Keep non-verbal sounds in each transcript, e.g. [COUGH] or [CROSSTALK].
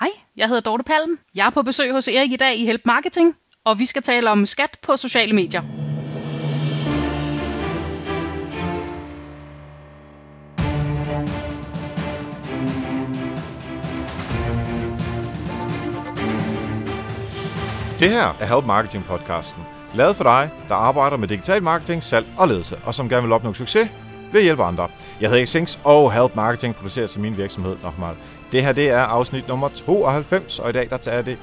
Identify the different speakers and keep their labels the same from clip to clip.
Speaker 1: Hej, jeg hedder Dorte Palm. Jeg er på besøg hos Erik i dag i Help Marketing, og vi skal tale om skat på sociale medier.
Speaker 2: Det her er Help Marketing podcasten, lavet for dig, der arbejder med digital marketing, salg og ledelse, og som gerne vil opnå succes ved at hjælpe andre. Jeg hedder Xings, og Help Marketing producerer til min virksomhed Nochmal. Det her det er afsnit nummer 92, og i dag der tager det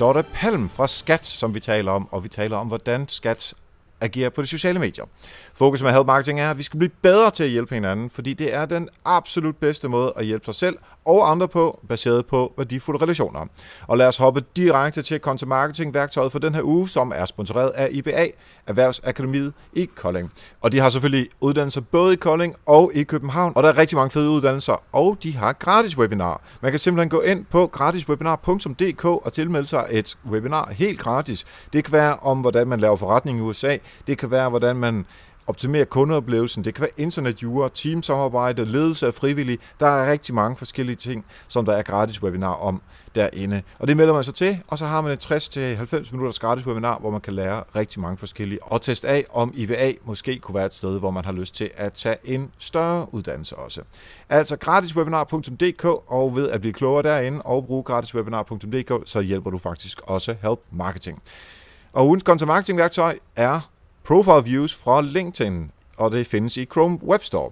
Speaker 2: Dorte Palm fra Skat, som vi taler om, og vi taler om, hvordan Skat agerer på de sociale medier. Fokus med Help Marketing er, at vi skal blive bedre til at hjælpe hinanden, fordi det er den absolut bedste måde at hjælpe sig selv og andre på, baseret på værdifulde relationer. Og lad os hoppe direkte til content marketing værktøjet for den her uge, som er sponsoreret af IBA, Erhvervsakademiet i Kolding. Og de har selvfølgelig uddannelser både i Kolding og i København, og der er rigtig mange fede uddannelser, og de har gratis webinar. Man kan simpelthen gå ind på gratiswebinar.dk og tilmelde sig et webinar helt gratis. Det kan være om, hvordan man laver forretning i USA, det kan være, hvordan man optimere kundeoplevelsen. Det kan være internetjure, teamsamarbejde, ledelse af frivillige. Der er rigtig mange forskellige ting, som der er gratis webinar om derinde. Og det melder man sig til, og så har man et 60-90 minutters gratis webinar, hvor man kan lære rigtig mange forskellige. Og teste af, om IBA måske kunne være et sted, hvor man har lyst til at tage en større uddannelse også. Altså gratiswebinar.dk, og ved at blive klogere derinde og bruge gratiswebinar.dk, så hjælper du faktisk også Help Marketing. Og ugens content marketing værktøj er Profile Views fra LinkedIn, og det findes i Chrome Web Store.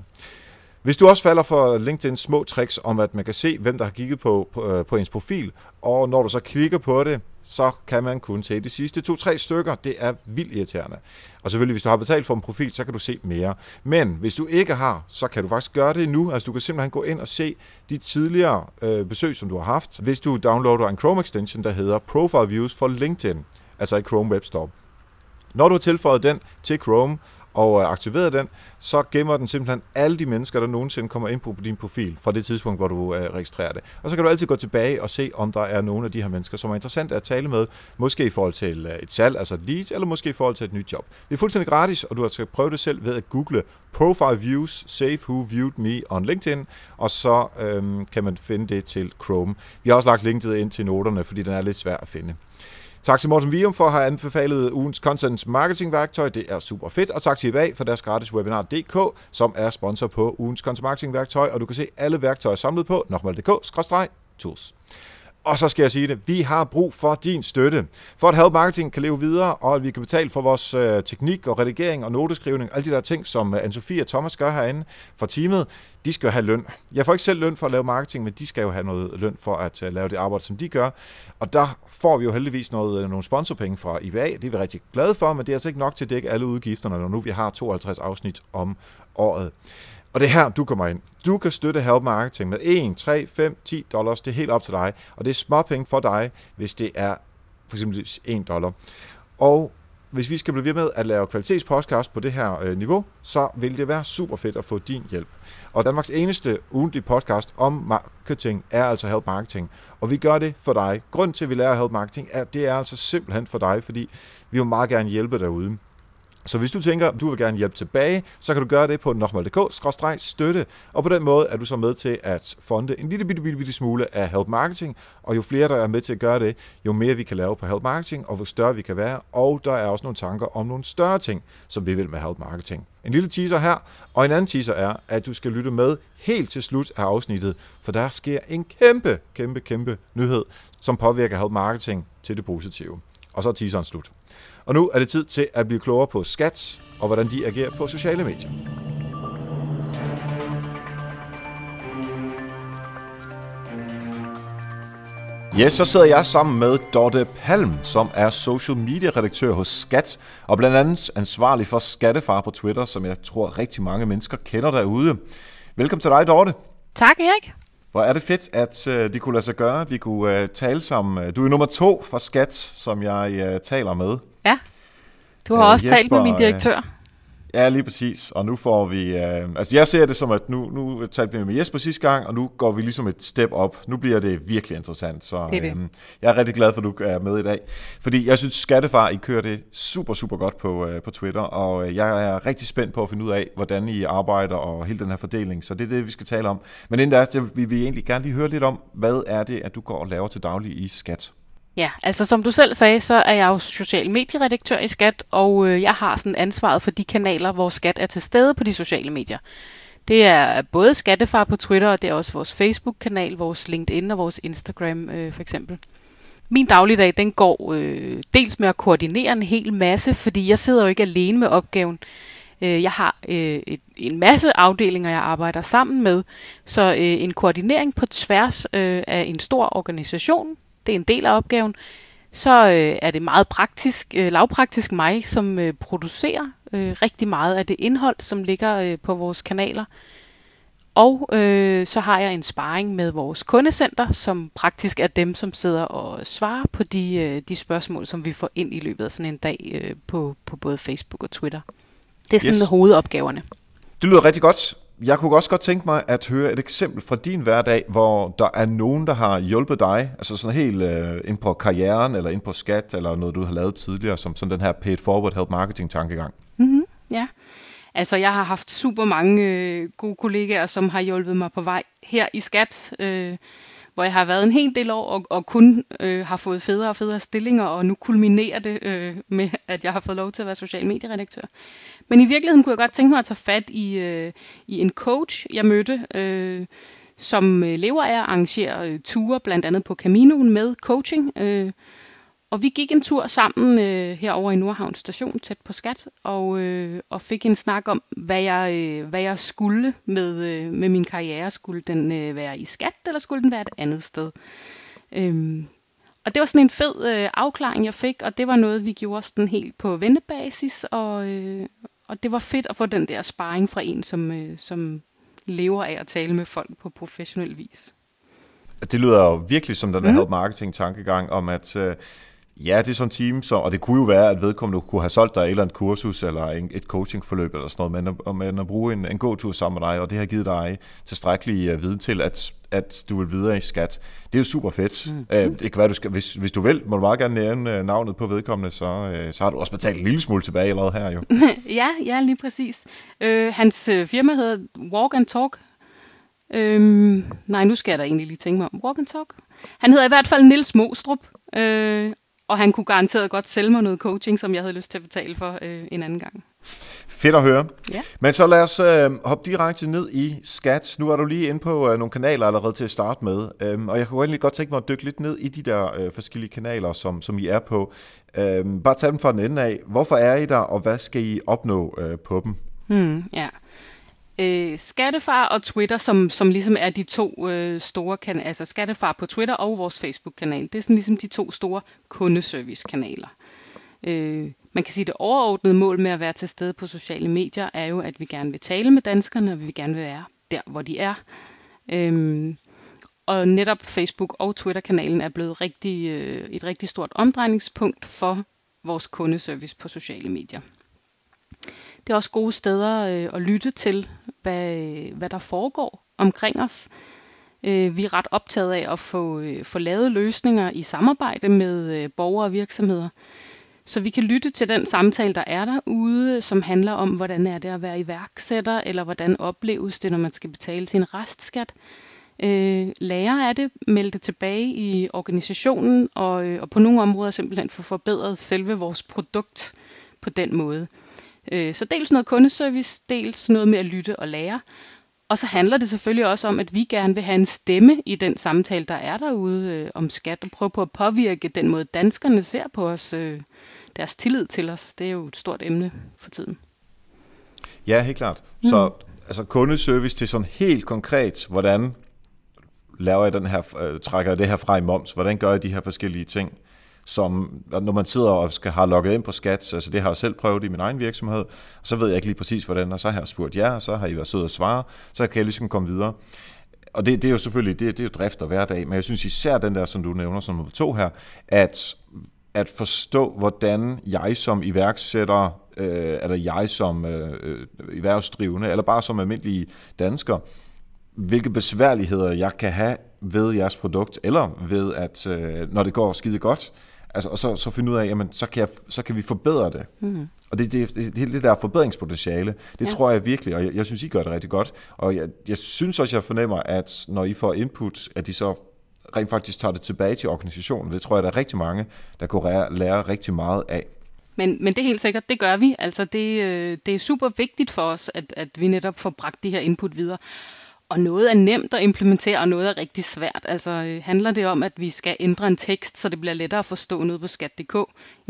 Speaker 2: Hvis du også falder for LinkedIns små tricks om, at man kan se, hvem der har kigget på, på, øh, på ens profil, og når du så klikker på det, så kan man kun se de sidste to-tre stykker. Det er vildt irriterende. Og selvfølgelig, hvis du har betalt for en profil, så kan du se mere. Men hvis du ikke har, så kan du faktisk gøre det nu. Altså du kan simpelthen gå ind og se de tidligere øh, besøg, som du har haft, hvis du downloader en Chrome extension, der hedder Profile Views for LinkedIn, altså i Chrome Web Store. Når du har tilføjet den til Chrome og øh, aktiveret den, så gemmer den simpelthen alle de mennesker, der nogensinde kommer ind på din profil fra det tidspunkt, hvor du øh, registrerer det. Og så kan du altid gå tilbage og se, om der er nogle af de her mennesker, som er interessant at tale med, måske i forhold til øh, et salg, altså et lead, eller måske i forhold til et nyt job. Det er fuldstændig gratis, og du skal prøve det selv ved at google Profile Views, Save Who Viewed Me on LinkedIn, og så øhm, kan man finde det til Chrome. Vi har også lagt linket ind til noterne, fordi den er lidt svær at finde. Tak til Morten Vium for at have anbefalet ugens content marketing værktøj. Det er super fedt. Og tak til IBA for deres gratis webinar.dk, som er sponsor på ugens content marketing værktøj. Og du kan se alle værktøjer samlet på nokmal.dk-tools. Og så skal jeg sige det, vi har brug for din støtte, for at Help Marketing kan leve videre, og at vi kan betale for vores øh, teknik og redigering og noteskrivning, alle de der ting, som øh, Anne-Sophie og Thomas gør herinde for teamet, de skal jo have løn. Jeg får ikke selv løn for at lave marketing, men de skal jo have noget løn for at øh, lave det arbejde, som de gør. Og der får vi jo heldigvis noget, øh, nogle sponsorpenge fra IBA, det er vi rigtig glade for, men det er altså ikke nok til at dække alle udgifterne, når nu vi har 52 afsnit om året. Og det er her, du kommer ind. Du kan støtte Help Marketing med 1, 3, 5, 10 dollars. Det er helt op til dig. Og det er småpenge for dig, hvis det er for eksempel 1 dollar. Og hvis vi skal blive ved med at lave kvalitetspodcast på det her øh, niveau, så vil det være super fedt at få din hjælp. Og Danmarks eneste ugentlige podcast om marketing er altså Help Marketing. Og vi gør det for dig. Grund til, at vi lærer Help Marketing, er, det er altså simpelthen for dig, fordi vi vil meget gerne hjælpe derude. Så hvis du tænker, du vil gerne hjælpe tilbage, så kan du gøre det på nokmal.dk-støtte, og på den måde er du så med til at fonde en lille bitte, bitte, bitte smule af Help Marketing, og jo flere der er med til at gøre det, jo mere vi kan lave på Help Marketing, og hvor større vi kan være, og der er også nogle tanker om nogle større ting, som vi vil med Help Marketing. En lille teaser her, og en anden teaser er, at du skal lytte med helt til slut af afsnittet, for der sker en kæmpe, kæmpe, kæmpe nyhed, som påvirker Help Marketing til det positive. Og så er teaseren slut. Og nu er det tid til at blive klogere på skat og hvordan de agerer på sociale medier. Yes, så sidder jeg sammen med Dorte Palm, som er social media redaktør hos Skat, og blandt andet ansvarlig for Skattefar på Twitter, som jeg tror rigtig mange mennesker kender derude. Velkommen til dig, Dorte.
Speaker 1: Tak, Erik.
Speaker 2: Hvor er det fedt, at uh, de kunne lade sig gøre, at vi kunne uh, tale sammen. Du er nummer to for Skat, som jeg uh, taler med.
Speaker 1: Ja, du har også Jesper, talt med min direktør.
Speaker 2: Ja, lige præcis. Og nu får vi... Øh, altså, jeg ser det som, at nu, nu talte vi med Jesper sidste gang, og nu går vi ligesom et step op. Nu bliver det virkelig interessant. Så
Speaker 1: det det. Øh,
Speaker 2: jeg er rigtig glad for, at du er med i dag. Fordi jeg synes, Skattefar, I kører det super, super godt på, øh, på Twitter, og øh, jeg er rigtig spændt på at finde ud af, hvordan I arbejder og hele den her fordeling. Så det er det, vi skal tale om. Men inden da, vil vi egentlig gerne lige høre lidt om, hvad er det, at du går og laver til daglig i Skat?
Speaker 1: Ja, altså som du selv sagde, så er jeg jo social medieredaktør i Skat, og øh, jeg har sådan ansvaret for de kanaler, hvor Skat er til stede på de sociale medier. Det er både Skattefar på Twitter, og det er også vores Facebook-kanal, vores LinkedIn og vores Instagram øh, for eksempel. Min dagligdag, den går øh, dels med at koordinere en hel masse, fordi jeg sidder jo ikke alene med opgaven. Øh, jeg har øh, et, en masse afdelinger, jeg arbejder sammen med, så øh, en koordinering på tværs øh, af en stor organisation, det er en del af opgaven, så øh, er det meget praktisk, øh, lavpraktisk mig, som øh, producerer øh, rigtig meget af det indhold, som ligger øh, på vores kanaler. Og øh, så har jeg en sparring med vores kundecenter, som praktisk er dem, som sidder og svarer på de, øh, de spørgsmål, som vi får ind i løbet af sådan en dag øh, på, på både Facebook og Twitter. Det er sådan yes. hovedopgaverne.
Speaker 2: Det lyder rigtig godt jeg kunne også godt tænke mig at høre et eksempel fra din hverdag, hvor der er nogen, der har hjulpet dig, altså sådan helt øh, ind på karrieren, eller ind på skat, eller noget, du har lavet tidligere, som sådan den her paid forward help marketing tankegang.
Speaker 1: Mm-hmm, ja, altså jeg har haft super mange øh, gode kollegaer, som har hjulpet mig på vej her i skat, øh, hvor jeg har været en hel del år, og, og kun øh, har fået federe og federe stillinger, og nu kulminerer det øh, med, at jeg har fået lov til at være social medieredaktør. Men i virkeligheden kunne jeg godt tænke mig at tage fat i, øh, i en coach, jeg mødte, øh, som øh, lever af at arrangere øh, ture, blandt andet på Caminoen med coaching. Øh, og vi gik en tur sammen øh, herover i Nordhavn station, tæt på skat, og, øh, og fik en snak om, hvad jeg, øh, hvad jeg skulle med, øh, med min karriere. Skulle den øh, være i skat, eller skulle den være et andet sted? Øhm, og det var sådan en fed øh, afklaring, jeg fik, og det var noget, vi gjorde sådan helt på vennebasis, og, øh, og det var fedt at få den der sparring fra en, som, øh, som lever af at tale med folk på professionel vis.
Speaker 2: Det lyder jo virkelig som den der mm. help marketing tankegang om, at øh, Ja, det er sådan en team, så, og det kunne jo være, at vedkommende kunne have solgt dig et eller andet kursus, eller en, et coachingforløb, eller sådan noget, men at, men at bruge en, en god tur sammen med dig, og det har givet dig tilstrækkelig uh, viden til, at, at du vil videre i skat. Det er jo super fedt. Mm. Uh, det kan være, du skal, hvis, hvis du vil, må du meget gerne nævne uh, navnet på vedkommende, så, uh, så har du også betalt en lille smule tilbage allerede her jo. [LAUGHS]
Speaker 1: ja, ja, lige præcis. Uh, hans uh, firma hedder Walk and Talk. Øhm, nej, nu skal jeg da egentlig lige tænke mig om Walk and Talk. Han hedder i hvert fald Nils Mostrup, øh, og han kunne garanteret godt sælge mig noget coaching, som jeg havde lyst til at betale for øh, en anden gang.
Speaker 2: Fedt at høre. Ja. Men så lad os øh, hoppe direkte ned i skat. Nu er du lige inde på øh, nogle kanaler allerede til at starte med, øhm, og jeg kunne egentlig godt tænke mig at dykke lidt ned i de der øh, forskellige kanaler, som, som I er på. Øhm, bare tag dem fra den ende af. Hvorfor er I der, og hvad skal I opnå øh, på dem?
Speaker 1: Hmm, ja øh, Skattefar og Twitter, som, som ligesom er de to øh, store kanaler, altså Skattefar på Twitter og vores Facebook-kanal. Det er sådan ligesom de to store kundeservice-kanaler. Øh, man kan sige, at det overordnede mål med at være til stede på sociale medier er jo, at vi gerne vil tale med danskerne, og vi vil gerne vil være der, hvor de er. Øhm, og netop Facebook og Twitter-kanalen er blevet rigtig, øh, et rigtig stort omdrejningspunkt for vores kundeservice på sociale medier. Det er også gode steder øh, at lytte til, hvad, øh, hvad der foregår omkring os. Øh, vi er ret optaget af at få, øh, få lavet løsninger i samarbejde med borgere og virksomheder. Så vi kan lytte til den samtale, der er derude, som handler om, hvordan er det at være iværksætter, eller hvordan opleves det, når man skal betale sin restskat. Øh, lære af det, melde det tilbage i organisationen, og, og på nogle områder simpelthen få forbedret selve vores produkt på den måde. Øh, så dels noget kundeservice, dels noget med at lytte og lære. Og så handler det selvfølgelig også om, at vi gerne vil have en stemme i den samtale, der er derude øh, om skat, og prøve på at påvirke den måde, danskerne ser på os, øh, deres tillid til os. Det er jo et stort emne for tiden.
Speaker 2: Ja, helt klart. Mm. Så altså kundeservice til sådan helt konkret, hvordan laver jeg den her, øh, trækker jeg det her fra i moms, hvordan gør jeg de her forskellige ting? Som når man sidder og skal have logget ind på skat, altså det har jeg selv prøvet i min egen virksomhed, så ved jeg ikke lige præcis hvordan, og så har jeg spurgt jer, og så har I været søde at svare, så kan jeg ligesom komme videre. Og det, det er jo selvfølgelig, det, det er jo drift og hverdag, men jeg synes især den der, som du nævner som nummer to her, at at forstå, hvordan jeg som iværksætter øh, eller jeg som øh, øh erhvervsdrivende, eller bare som almindelig dansker, hvilke besværligheder jeg kan have ved jeres produkt, eller ved, at øh, når det går skide godt, altså, og så, så finde ud af, jamen, så kan, jeg, så kan vi forbedre det. Mm. Og det, det, det, det, der forbedringspotentiale, det ja. tror jeg virkelig, og jeg, jeg synes, I gør det rigtig godt. Og jeg, jeg synes også, jeg fornemmer, at når I får input, at de så rent faktisk tager det tilbage til organisationen. Det tror jeg, der er rigtig mange, der kunne lære rigtig meget af.
Speaker 1: Men, men det er helt sikkert, det gør vi. Altså det, øh, det er super vigtigt for os, at, at vi netop får bragt de her input videre. Og noget er nemt at implementere, og noget er rigtig svært. Altså øh, handler det om, at vi skal ændre en tekst, så det bliver lettere at forstå noget på skat.dk,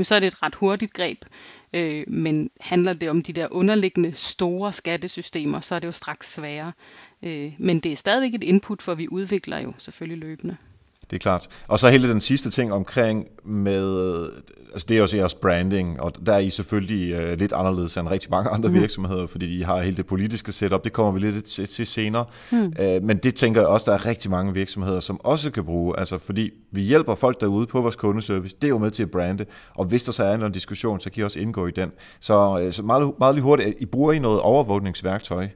Speaker 1: så er det et ret hurtigt greb. Øh, men handler det om de der underliggende store skattesystemer, så er det jo straks sværere. Øh, men det er stadigvæk et input, for vi udvikler jo selvfølgelig løbende.
Speaker 2: Det er klart. Og så hele den sidste ting omkring med, altså det er også jeres branding, og der er I selvfølgelig uh, lidt anderledes end rigtig mange andre mm. virksomheder, fordi I har hele det politiske setup, det kommer vi lidt til, til senere. Mm. Uh, men det tænker jeg også, der er rigtig mange virksomheder, som også kan bruge, altså fordi vi hjælper folk derude på vores kundeservice, det er jo med til at brande, og hvis der så er en diskussion, så kan I også indgå i den. Så, uh, så meget, meget lige hurtigt, I bruger I noget overvågningsværktøj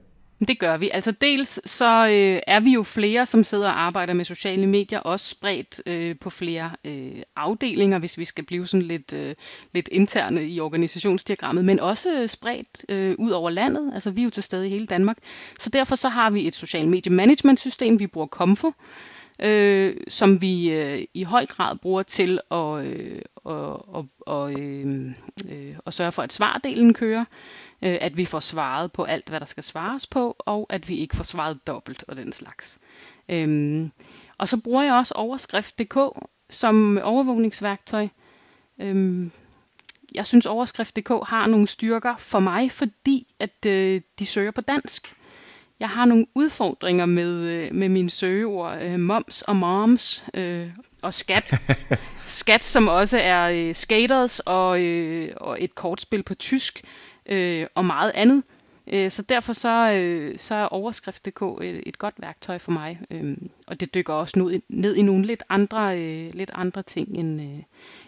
Speaker 1: det gør vi. Altså dels så øh, er vi jo flere, som sidder og arbejder med sociale medier, også spredt øh, på flere øh, afdelinger, hvis vi skal blive sådan lidt, øh, lidt interne i organisationsdiagrammet, men også øh, spredt øh, ud over landet. Altså vi er jo til stede i hele Danmark. Så derfor så har vi et social medie management system, vi bruger Comfo, øh, som vi øh, i høj grad bruger til at, øh, og, og, og, øh, øh, at sørge for, at svardelen kører øh, at vi får svaret på alt, hvad der skal svares på, og at vi ikke får svaret dobbelt og den slags. Øhm, og så bruger jeg også overskrift.dk som overvågningsværktøj. Øhm, jeg synes overskrift.dk har nogle styrker for mig, fordi at øh, de søger på dansk. Jeg har nogle udfordringer med, øh, med mine søgeord, øh, moms og moms øh, og skat. [LAUGHS] skat, som også er øh, skaters og, øh, og et kortspil på tysk øh, og meget andet. Øh, så derfor så, øh, så er overskrift.dk et, et godt værktøj for mig, øh, og det dykker også ned, ned i nogle lidt andre, øh, lidt andre ting, end, øh,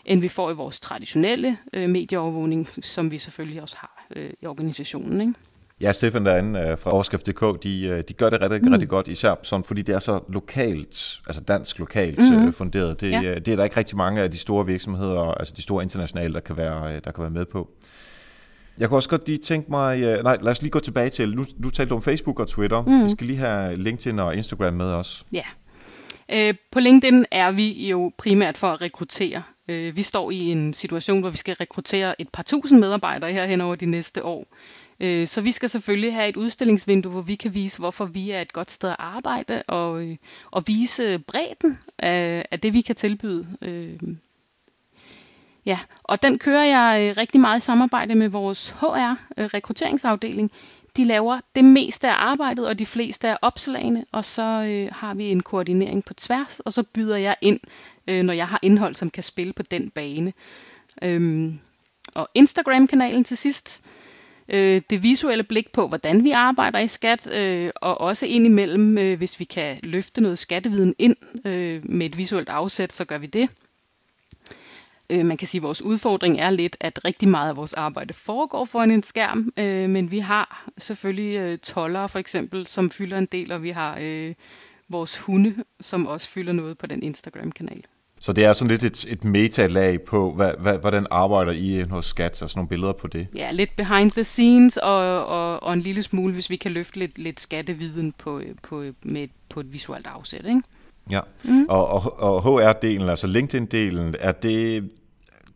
Speaker 1: end vi får i vores traditionelle øh, medieovervågning, som vi selvfølgelig også har øh, i organisationen. Ikke?
Speaker 2: Ja, Stefan derinde øh, fra overskrift.dk, de, øh, de gør det rigtig, mm. rigtig godt, især sådan, fordi det er så lokalt, altså dansk lokalt mm. funderet. Det, ja. det er der ikke rigtig mange af de store virksomheder, altså de store internationale, der kan være, der kan være med på. Jeg kunne også godt lige tænke mig, uh, nej lad os lige gå tilbage til, nu, du talte om Facebook og Twitter, mm. vi skal lige have LinkedIn og Instagram med os.
Speaker 1: Ja, øh, på LinkedIn er vi jo primært for at rekruttere. Øh, vi står i en situation, hvor vi skal rekruttere et par tusind medarbejdere her hen over de næste år. Øh, så vi skal selvfølgelig have et udstillingsvindue, hvor vi kan vise, hvorfor vi er et godt sted at arbejde, og, øh, og vise bredden af, af det, vi kan tilbyde øh, Ja, og den kører jeg øh, rigtig meget i samarbejde med vores HR, øh, rekrutteringsafdeling. De laver det meste af arbejdet og de fleste af opslagene, og så øh, har vi en koordinering på tværs, og så byder jeg ind, øh, når jeg har indhold, som kan spille på den bane. Øhm, og Instagram-kanalen til sidst. Øh, det visuelle blik på, hvordan vi arbejder i skat, øh, og også indimellem, øh, hvis vi kan løfte noget skatteviden ind øh, med et visuelt afsæt, så gør vi det. Øh, man kan sige, at vores udfordring er lidt, at rigtig meget af vores arbejde foregår foran en skærm, øh, men vi har selvfølgelig øh, tollere for eksempel, som fylder en del, og vi har øh, vores hunde, som også fylder noget på den Instagram-kanal.
Speaker 2: Så det er sådan lidt et, et metalag på, hvad, hvad, hvordan arbejder I hos Skat, og sådan nogle billeder på det?
Speaker 1: Ja, lidt behind the scenes, og, og, og en lille smule, hvis vi kan løfte lidt, lidt skatteviden på, på, med, på et visuelt afsæt. Ikke?
Speaker 2: Ja, mm. og, og, og HR-delen, altså LinkedIn-delen, er det,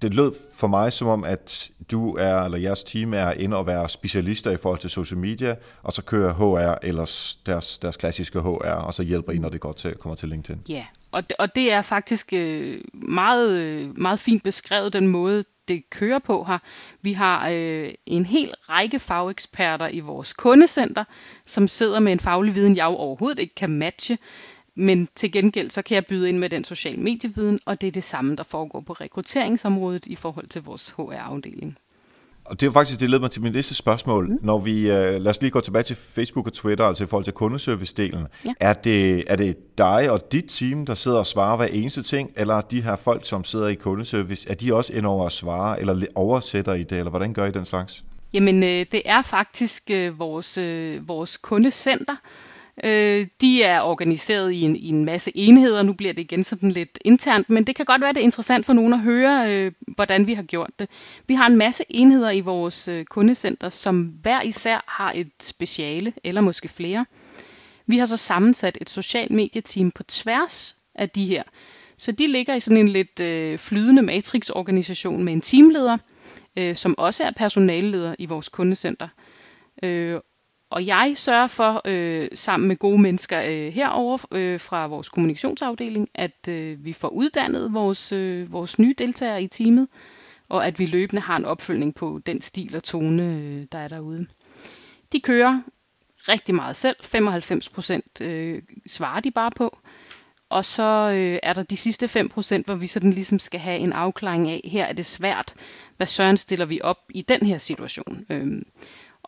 Speaker 2: det lød for mig som om, at du er, eller jeres team er inde og være specialister i forhold til social media, og så kører HR eller deres, deres klassiske HR, og så hjælper I, når det går til, kommer til LinkedIn.
Speaker 1: Ja, og det, og det er faktisk øh, meget, øh, meget fint beskrevet, den måde, det kører på her. Vi har øh, en hel række fageksperter i vores kundecenter, som sidder med en faglig viden, jeg jo overhovedet ikke kan matche. Men til gengæld så kan jeg byde ind med den social medieviden, og det er det samme, der foregår på rekrutteringsområdet i forhold til vores HR-afdeling.
Speaker 2: Og det er faktisk, det leder mig til min næste spørgsmål. Mm. Når vi, uh, lad os lige gå tilbage til Facebook og Twitter, altså i forhold til kundeservice-delen. Ja. Er, det, er det dig og dit team, der sidder og svarer hver eneste ting, eller er de her folk, som sidder i kundeservice, er de også ind over at svare, eller oversætter I det, eller hvordan gør I den slags?
Speaker 1: Jamen, øh, det er faktisk øh, vores, øh, vores kundecenter. Øh, de er organiseret i en, i en masse enheder. Nu bliver det igen sådan lidt internt, men det kan godt være, det er interessant for nogen at høre, øh, hvordan vi har gjort det. Vi har en masse enheder i vores øh, kundecenter, som hver især har et speciale, eller måske flere. Vi har så sammensat et social medieteam på tværs af de her. Så de ligger i sådan en lidt øh, flydende matrixorganisation med en teamleder, øh, som også er personalleder i vores kundecenter. Øh, og jeg sørger for, øh, sammen med gode mennesker øh, herover øh, fra vores kommunikationsafdeling, at øh, vi får uddannet vores, øh, vores nye deltagere i teamet, og at vi løbende har en opfølgning på den stil og tone, øh, der er derude. De kører rigtig meget selv. 95 procent øh, svarer de bare på. Og så øh, er der de sidste 5 procent, hvor vi sådan ligesom skal have en afklaring af, her er det svært, hvad søren stiller vi op i den her situation. Øh,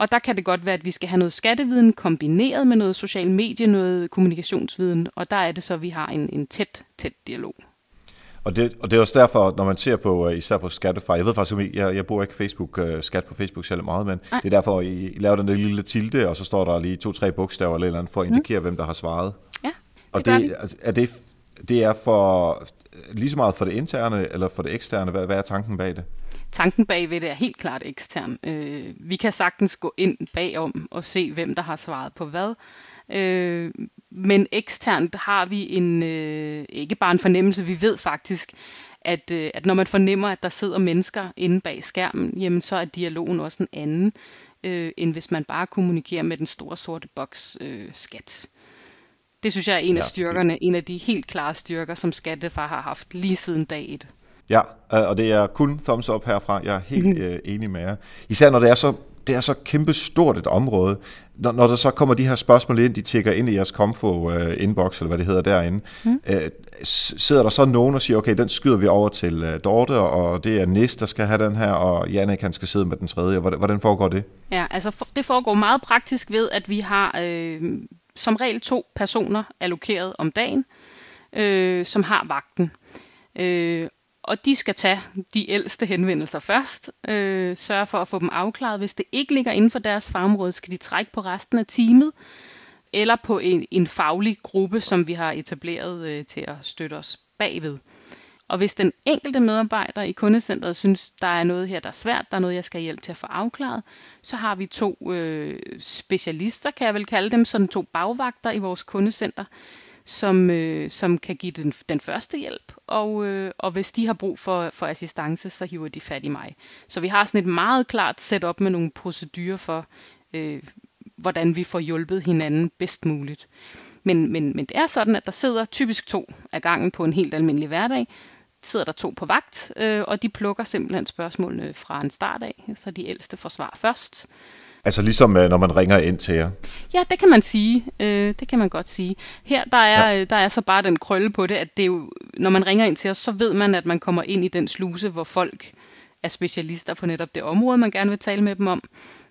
Speaker 1: og der kan det godt være, at vi skal have noget skatteviden kombineret med noget social medie, noget kommunikationsviden, og der er det så, at vi har en, en tæt, tæt dialog.
Speaker 2: Og det, og det er også derfor, når man ser på, øh, især på Skattefar, jeg ved faktisk, at jeg, jeg bruger ikke Facebook, uh, skat på Facebook selv meget, men Nej. det er derfor, I, I laver den der lille tilde, og så står der lige to-tre bogstaver eller, eller andet, for at mm. indikere, mm. hvem der har svaret.
Speaker 1: Ja, det
Speaker 2: og det, altså, er det, det er for lige så meget for det interne, eller for det eksterne, hvad, hvad er tanken bag det?
Speaker 1: Tanken bagved det er helt klart ekstern. Øh, vi kan sagtens gå ind bagom og se, hvem der har svaret på hvad. Øh, men eksternt har vi en øh, ikke bare en fornemmelse, vi ved faktisk, at, øh, at når man fornemmer, at der sidder mennesker inde bag skærmen, jamen så er dialogen også en anden, øh, end hvis man bare kommunikerer med den store sorte boks øh, skat. Det synes jeg er en ja, af styrkerne, en af de helt klare styrker, som Skattefar har haft lige siden dag et.
Speaker 2: Ja, og det er kun thumbs up herfra. Jeg er helt mm. øh, enig med jer. Især når det er så det er så kæmpe stort et område. Når, når der så kommer de her spørgsmål ind, de tjekker ind i jeres Comfo uh, inbox, eller hvad det hedder derinde, mm. sidder der så nogen og siger, okay, den skyder vi over til uh, Dorte, og det er Nis, der skal have den her, og Janne han skal sidde med den tredje. Hvordan, hvordan foregår det?
Speaker 1: Ja, altså for, det foregår meget praktisk ved, at vi har øh, som regel to personer allokeret om dagen, øh, som har vagten. Øh, og de skal tage de ældste henvendelser først, øh, sørge for at få dem afklaret. Hvis det ikke ligger inden for deres fagområde, skal de trække på resten af teamet, eller på en, en faglig gruppe, som vi har etableret øh, til at støtte os bagved. Og hvis den enkelte medarbejder i kundecentret synes, der er noget her, der er svært, der er noget, jeg skal hjælpe til at få afklaret, så har vi to øh, specialister, kan jeg vel kalde dem, sådan to bagvagter i vores kundecenter, som, øh, som kan give den, den første hjælp, og, øh, og hvis de har brug for, for assistance, så hiver de fat i mig. Så vi har sådan et meget klart setup med nogle procedurer for, øh, hvordan vi får hjulpet hinanden bedst muligt. Men, men, men det er sådan, at der sidder typisk to af gangen på en helt almindelig hverdag, sidder der to på vagt, øh, og de plukker simpelthen spørgsmålene fra en start af, så de ældste får svar først.
Speaker 2: Altså ligesom øh, når man ringer ind til jer?
Speaker 1: Ja, det kan man sige. Øh, det kan man godt sige. Her der er, ja. der er så bare den krølle på det, at det er jo, når man ringer ind til os, så ved man, at man kommer ind i den sluse, hvor folk er specialister på netop det område, man gerne vil tale med dem om.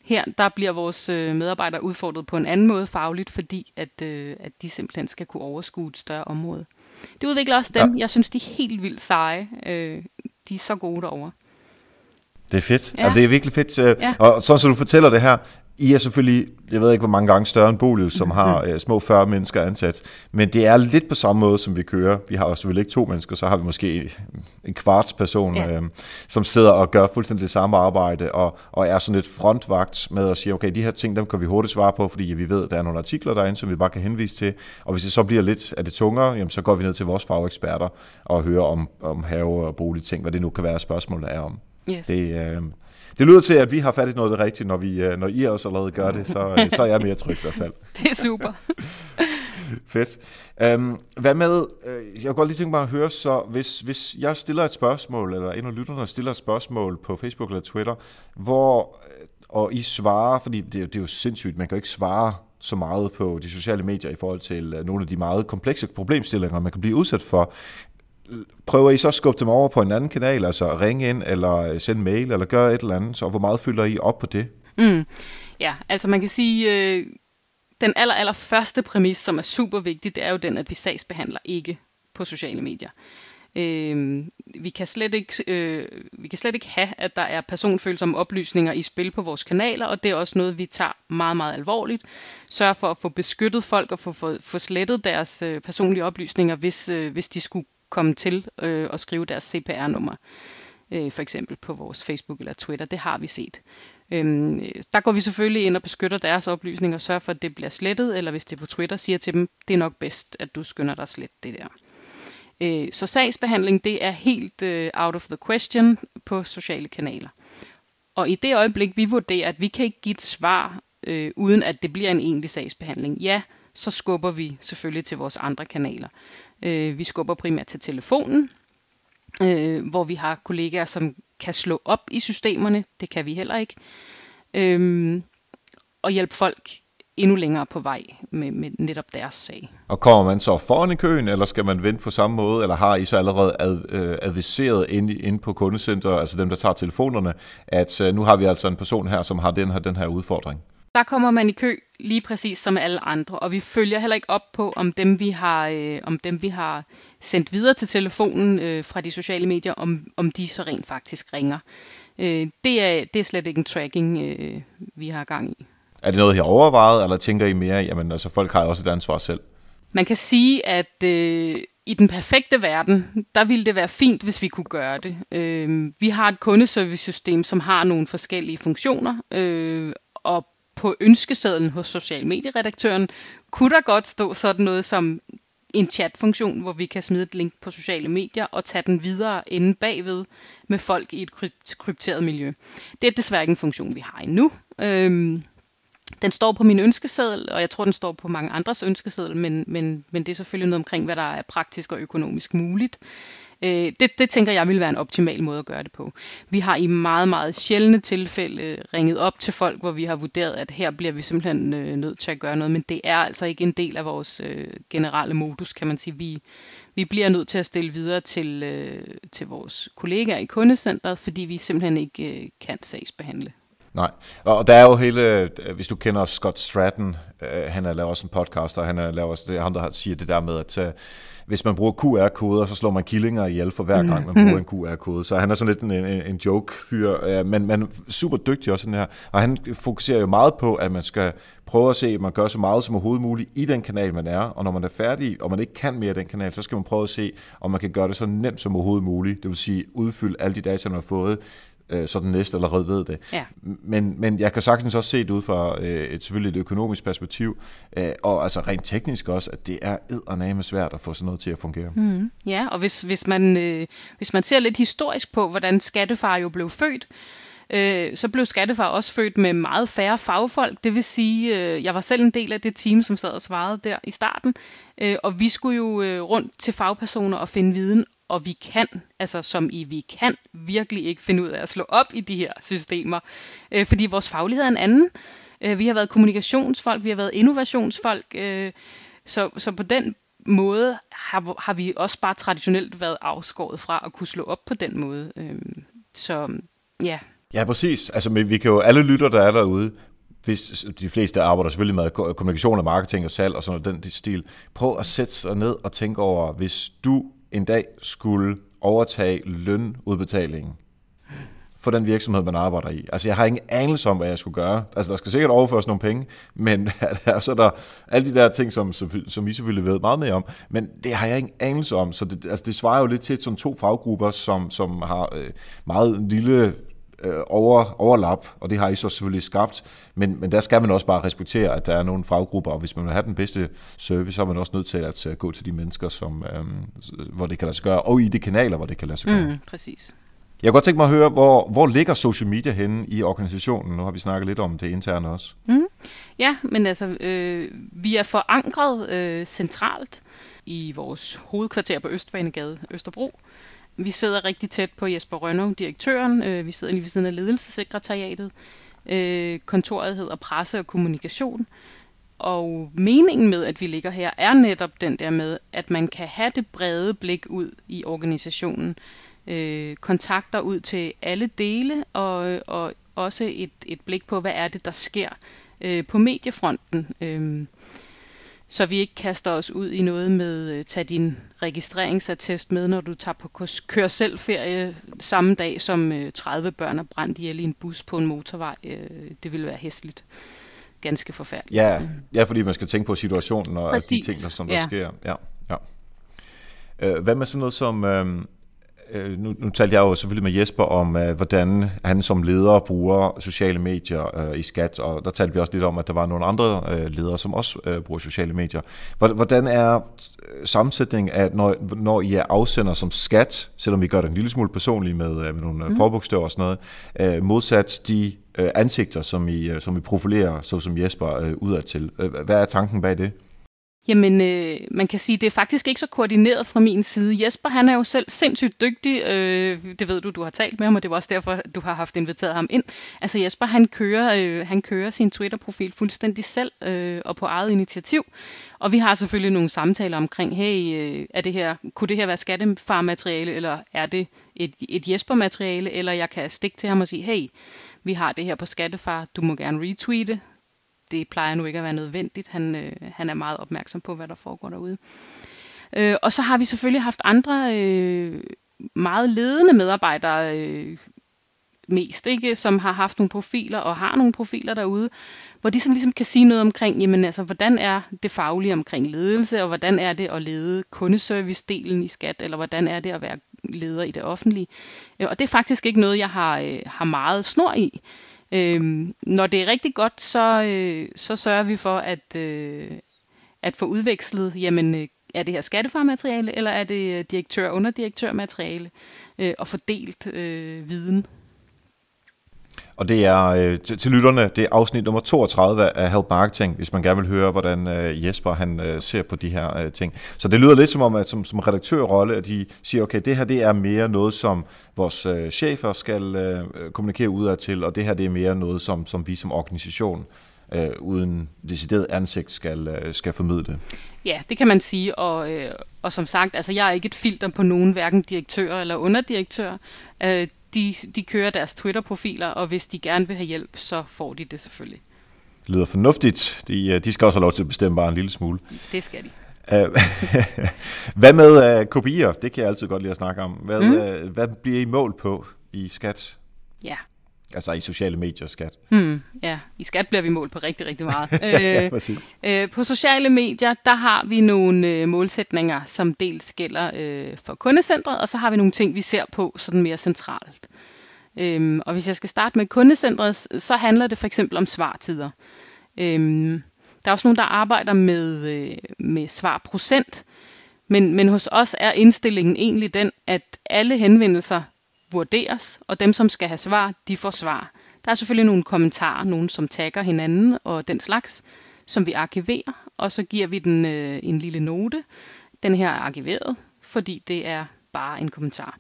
Speaker 1: Her der bliver vores øh, medarbejdere udfordret på en anden måde fagligt, fordi at, øh, at de simpelthen skal kunne overskue et større område. Det udvikler også dem. Ja. Jeg synes, de er helt vildt seje. Øh, de er så gode derovre.
Speaker 2: Det er fedt. Ja. Altså, det er virkelig fedt. Øh, ja. Og så som du fortæller det her, I er selvfølgelig, jeg ved ikke hvor mange gange større end Bolius, som har uh, [LAUGHS] små 40 mennesker ansat, men det er lidt på samme måde, som vi kører. Vi har også selvfølgelig ikke to mennesker, så har vi måske en kvarts person, ja. uh, som sidder og gør fuldstændig det samme arbejde, og, og er sådan lidt frontvagt med at sige, okay, de her ting, dem kan vi hurtigt svare på, fordi vi ved, der er nogle artikler derinde, som vi bare kan henvise til, og hvis det så bliver lidt af det tungere, jamen, så går vi ned til vores fageksperter og hører om, om have- og boligting, hvad det nu kan være, spørgsmålet er om.
Speaker 1: Yes.
Speaker 2: Det, øh, det lyder til, at vi har fat i noget det rigtige, når, vi, øh, når I også allerede gør det, så, øh, så er jeg mere tryg i hvert fald. [LAUGHS]
Speaker 1: Det er super. [LAUGHS]
Speaker 2: Fedt. Um, hvad med, øh, jeg kunne godt lige tænke mig at høre så, hvis, hvis jeg stiller et spørgsmål, eller en af lytterne stiller et spørgsmål på Facebook eller Twitter, hvor, og I svarer, fordi det, det er jo sindssygt, man kan jo ikke svare så meget på de sociale medier i forhold til nogle af de meget komplekse problemstillinger, man kan blive udsat for prøver I så at skubbe dem over på en anden kanal, altså ringe ind, eller øh, sende mail, eller gøre et eller andet, så hvor meget fylder I op på det?
Speaker 1: Mm. Ja, altså man kan sige, øh, den aller, aller første præmis, som er super vigtig, det er jo den, at vi sagsbehandler ikke på sociale medier. Øh, vi, kan slet ikke, øh, vi kan slet ikke have, at der er personfølsomme oplysninger i spil på vores kanaler, og det er også noget, vi tager meget, meget alvorligt. Sørg for at få beskyttet folk og få, få, få slettet deres øh, personlige oplysninger, hvis, øh, hvis de skulle komme til øh, at skrive deres CPR-nummer, øh, for eksempel på vores Facebook eller Twitter. Det har vi set. Øhm, der går vi selvfølgelig ind og beskytter deres oplysninger og sørger for, at det bliver slettet, eller hvis det er på Twitter, siger til dem, det er nok bedst, at du skynder dig slet det der. Øh, så sagsbehandling, det er helt øh, out of the question på sociale kanaler. Og i det øjeblik, vi vurderer, at vi kan ikke give et svar, øh, uden at det bliver en egentlig sagsbehandling, ja, så skubber vi selvfølgelig til vores andre kanaler. Øh, vi skubber primært til telefonen, øh, hvor vi har kollegaer, som kan slå op i systemerne. Det kan vi heller ikke. Øh, og hjælpe folk endnu længere på vej med, med netop deres sag.
Speaker 2: Og kommer man så foran i køen, eller skal man vente på samme måde, eller har I så allerede ad, øh, adviseret inde, inde på kundecenter, altså dem, der tager telefonerne, at øh, nu har vi altså en person her, som har den her, den her udfordring?
Speaker 1: Der kommer man i kø lige præcis som alle andre, og vi følger heller ikke op på, om dem vi har, øh, om dem, vi har sendt videre til telefonen øh, fra de sociale medier, om, om de så rent faktisk ringer. Øh, det, er, det er slet ikke en tracking, øh, vi har gang i.
Speaker 2: Er det noget, I har overvejet, eller tænker I mere, jamen altså folk har også et ansvar selv?
Speaker 1: Man kan sige, at øh, i den perfekte verden, der ville det være fint, hvis vi kunne gøre det. Øh, vi har et kundeservice-system, som har nogle forskellige funktioner, øh, og på ønskesedlen hos social medieredaktøren kunne der godt stå sådan noget som en chatfunktion, hvor vi kan smide et link på sociale medier og tage den videre inde bagved med folk i et krypteret miljø. Det er desværre ikke en funktion, vi har endnu. Øhm, den står på min ønskeseddel, og jeg tror, den står på mange andres ønskeseddel, men, men, men det er selvfølgelig noget omkring, hvad der er praktisk og økonomisk muligt. Øh, det, det tænker jeg vil være en optimal måde at gøre det på. Vi har i meget, meget sjældne tilfælde ringet op til folk, hvor vi har vurderet, at her bliver vi simpelthen øh, nødt til at gøre noget, men det er altså ikke en del af vores øh, generelle modus, kan man sige. Vi, vi bliver nødt til at stille videre til, øh, til vores kollegaer i kundecentret, fordi vi simpelthen ikke øh, kan sagsbehandle.
Speaker 2: Nej, og der er jo hele, øh, hvis du kender Scott Stratton, øh, han har lavet også en podcast, og han har lavet også, det ham, der siger det der med, at øh, hvis man bruger QR-koder, så slår man killinger ihjel for hver gang, man bruger en QR-kode. Så han er sådan lidt en, en, en joke-fyr, men, men super dygtig også sådan her. Og han fokuserer jo meget på, at man skal prøve at se, at man gør så meget som overhovedet muligt i den kanal, man er. Og når man er færdig, og man ikke kan mere i den kanal, så skal man prøve at se, om man kan gøre det så nemt som overhovedet muligt. Det vil sige, udfylde alle de data, man har fået, øh, så den næste allerede ved det. Ja. Men, men jeg kan sagtens også se det ud fra øh, et selvfølgelig et økonomisk perspektiv, øh, og altså rent teknisk også, at det er eddermame svært at få sådan noget til at fungere.
Speaker 1: Mm. Ja, og hvis, hvis, man, øh, hvis man ser lidt historisk på, hvordan skattefar jo blev født, øh, så blev Skattefar også født med meget færre fagfolk. Det vil sige, øh, jeg var selv en del af det team, som sad og svarede der i starten. Øh, og vi skulle jo øh, rundt til fagpersoner og finde viden og vi kan, altså som i vi kan virkelig ikke finde ud af at slå op i de her systemer, øh, fordi vores faglighed er en anden. Øh, vi har været kommunikationsfolk, vi har været innovationsfolk, øh, så, så på den måde har, har vi også bare traditionelt været afskåret fra at kunne slå op på den måde. Øh, så ja.
Speaker 2: Ja, præcis. Altså, vi kan jo, alle lytter, der er derude, hvis de fleste arbejder selvfølgelig med kommunikation og marketing og salg og sådan noget, den stil. Prøv at sætte sig ned og tænke over, hvis du en dag skulle overtage lønudbetalingen for den virksomhed, man arbejder i. Altså, jeg har ingen anelse om, hvad jeg skulle gøre. Altså, der skal sikkert overføres nogle penge, men [LAUGHS] så er der alle de der ting, som, som, som I selvfølgelig ved meget mere om, men det har jeg ingen anelse om. Så det, altså, det svarer jo lidt til sådan to faggrupper, som, som har øh, meget lille øh, over, overlap, og det har I så selvfølgelig skabt, men, men der skal man også bare respektere, at der er nogle faggrupper, og hvis man vil have den bedste service, så er man også nødt til at uh, gå til de mennesker, som, øh, hvor det kan lade sig gøre, og i de kanaler, hvor det kan lade sig gøre.
Speaker 1: Mm, præcis.
Speaker 2: Jeg kunne godt tænke mig at høre, hvor, hvor ligger social media henne i organisationen? Nu har vi snakket lidt om det interne også.
Speaker 1: Mm. Ja, men altså, øh, vi er forankret øh, centralt i vores hovedkvarter på Østbanegade, Østerbro. Vi sidder rigtig tæt på Jesper Rønnow, direktøren. Øh, vi sidder lige ved siden af ledelsessekretariatet. Øh, kontoret hedder Presse og Kommunikation. Og meningen med, at vi ligger her, er netop den der med, at man kan have det brede blik ud i organisationen. Øh, kontakter ud til alle dele, og, og også et, et blik på, hvad er det, der sker øh, på mediefronten. Øh, så vi ikke kaster os ud i noget med øh, tage din registreringsattest med, når du tager på kør selv ferie samme dag, som øh, 30 børn er brændt ihjel i en bus på en motorvej. Øh, det ville være hæsligt. Ganske forfærdeligt.
Speaker 2: Ja, ja, fordi man skal tænke på situationen og Præcis. de ting, der, som der ja. sker. Ja, ja. Øh, hvad med sådan noget som... Øh, øh, nu, nu talte jeg jo selvfølgelig med Jesper om, øh, hvordan han som leder bruger sociale medier øh, i skat, og der talte vi også lidt om, at der var nogle andre øh, ledere, som også øh, bruger sociale medier. Hvordan er øh, sammensætningen af, når, når I er afsender som skat, selvom vi gør det en lille smule personligt med, øh, med nogle mm. forbogstaver og sådan noget, øh, modsat de øh, ansigter, som I, øh, som I profilerer, så som Jesper øh, udad til. Hvad er tanken bag det?
Speaker 1: Jamen, øh, man kan sige, det er faktisk ikke så koordineret fra min side. Jesper, han er jo selv sindssygt dygtig. Øh, det ved du, du har talt med ham, og det var også derfor, du har haft inviteret ham ind. Altså Jesper, han kører, øh, han kører sin Twitter-profil fuldstændig selv øh, og på eget initiativ. Og vi har selvfølgelig nogle samtaler omkring, hey, øh, er det her, kunne det her være skattefarmateriale, eller er det et, et Jesper-materiale, eller jeg kan stikke til ham og sige, hey, vi har det her på Skattefar, du må gerne retweete, det plejer nu ikke at være nødvendigt. Han, øh, han er meget opmærksom på, hvad der foregår derude. Øh, og så har vi selvfølgelig haft andre øh, meget ledende medarbejdere øh, mest, ikke? som har haft nogle profiler og har nogle profiler derude, hvor de sådan ligesom kan sige noget omkring, jamen altså, hvordan er det faglige omkring ledelse, og hvordan er det at lede kundeservice-delen i skat, eller hvordan er det at være leder i det offentlige. Øh, og det er faktisk ikke noget, jeg har, øh, har meget snor i. Øhm, når det er rigtig godt, så, øh, så sørger vi for at, øh, at få udvekslet, jamen øh, er det her skattefarmateriale, eller er det øh, direktør-underdirektør-materiale, øh, og fordelt øh, viden.
Speaker 2: Og det er øh, til, til lytterne, det er afsnit nummer 32 af Help Marketing, hvis man gerne vil høre, hvordan øh, Jesper han øh, ser på de her øh, ting. Så det lyder lidt som om, at som, som redaktørrolle, at de siger, okay, det her det er mere noget, som vores øh, chefer skal øh, kommunikere udad til, og det her det er mere noget, som, som vi som organisation øh, uden decideret ansigt skal, øh, skal formidle.
Speaker 1: Ja, det kan man sige, og, øh, og som sagt, altså jeg er ikke et filter på nogen, hverken direktør eller underdirektør. Øh, de, de kører deres Twitter-profiler, og hvis de gerne vil have hjælp, så får de det selvfølgelig.
Speaker 2: Det lyder fornuftigt. De, øh, de skal også have lov til at bestemme bare en lille smule.
Speaker 1: Det skal de.
Speaker 2: Øh, [LAUGHS] hvad med uh, kopier? Det kan jeg altid godt lide at snakke om. Hvad, mm. uh, hvad bliver I mål på i skat?
Speaker 1: Ja,
Speaker 2: Altså i sociale medier skat.
Speaker 1: Hmm, ja, i skat bliver vi målt på rigtig, rigtig meget. [LAUGHS]
Speaker 2: ja, øh, præcis.
Speaker 1: Øh, på sociale medier, der har vi nogle øh, målsætninger, som dels gælder øh, for kundecentret, og så har vi nogle ting, vi ser på sådan mere centralt. Øhm, og hvis jeg skal starte med kundecentret, så handler det for eksempel om svartider. Øhm, der er også nogen, der arbejder med, øh, med svarprocent, men, men hos os er indstillingen egentlig den, at alle henvendelser vurderes, og dem, som skal have svar, de får svar. Der er selvfølgelig nogle kommentarer, nogen som tagger hinanden og den slags, som vi arkiverer, og så giver vi den øh, en lille note. Den her er arkiveret, fordi det er bare en kommentar.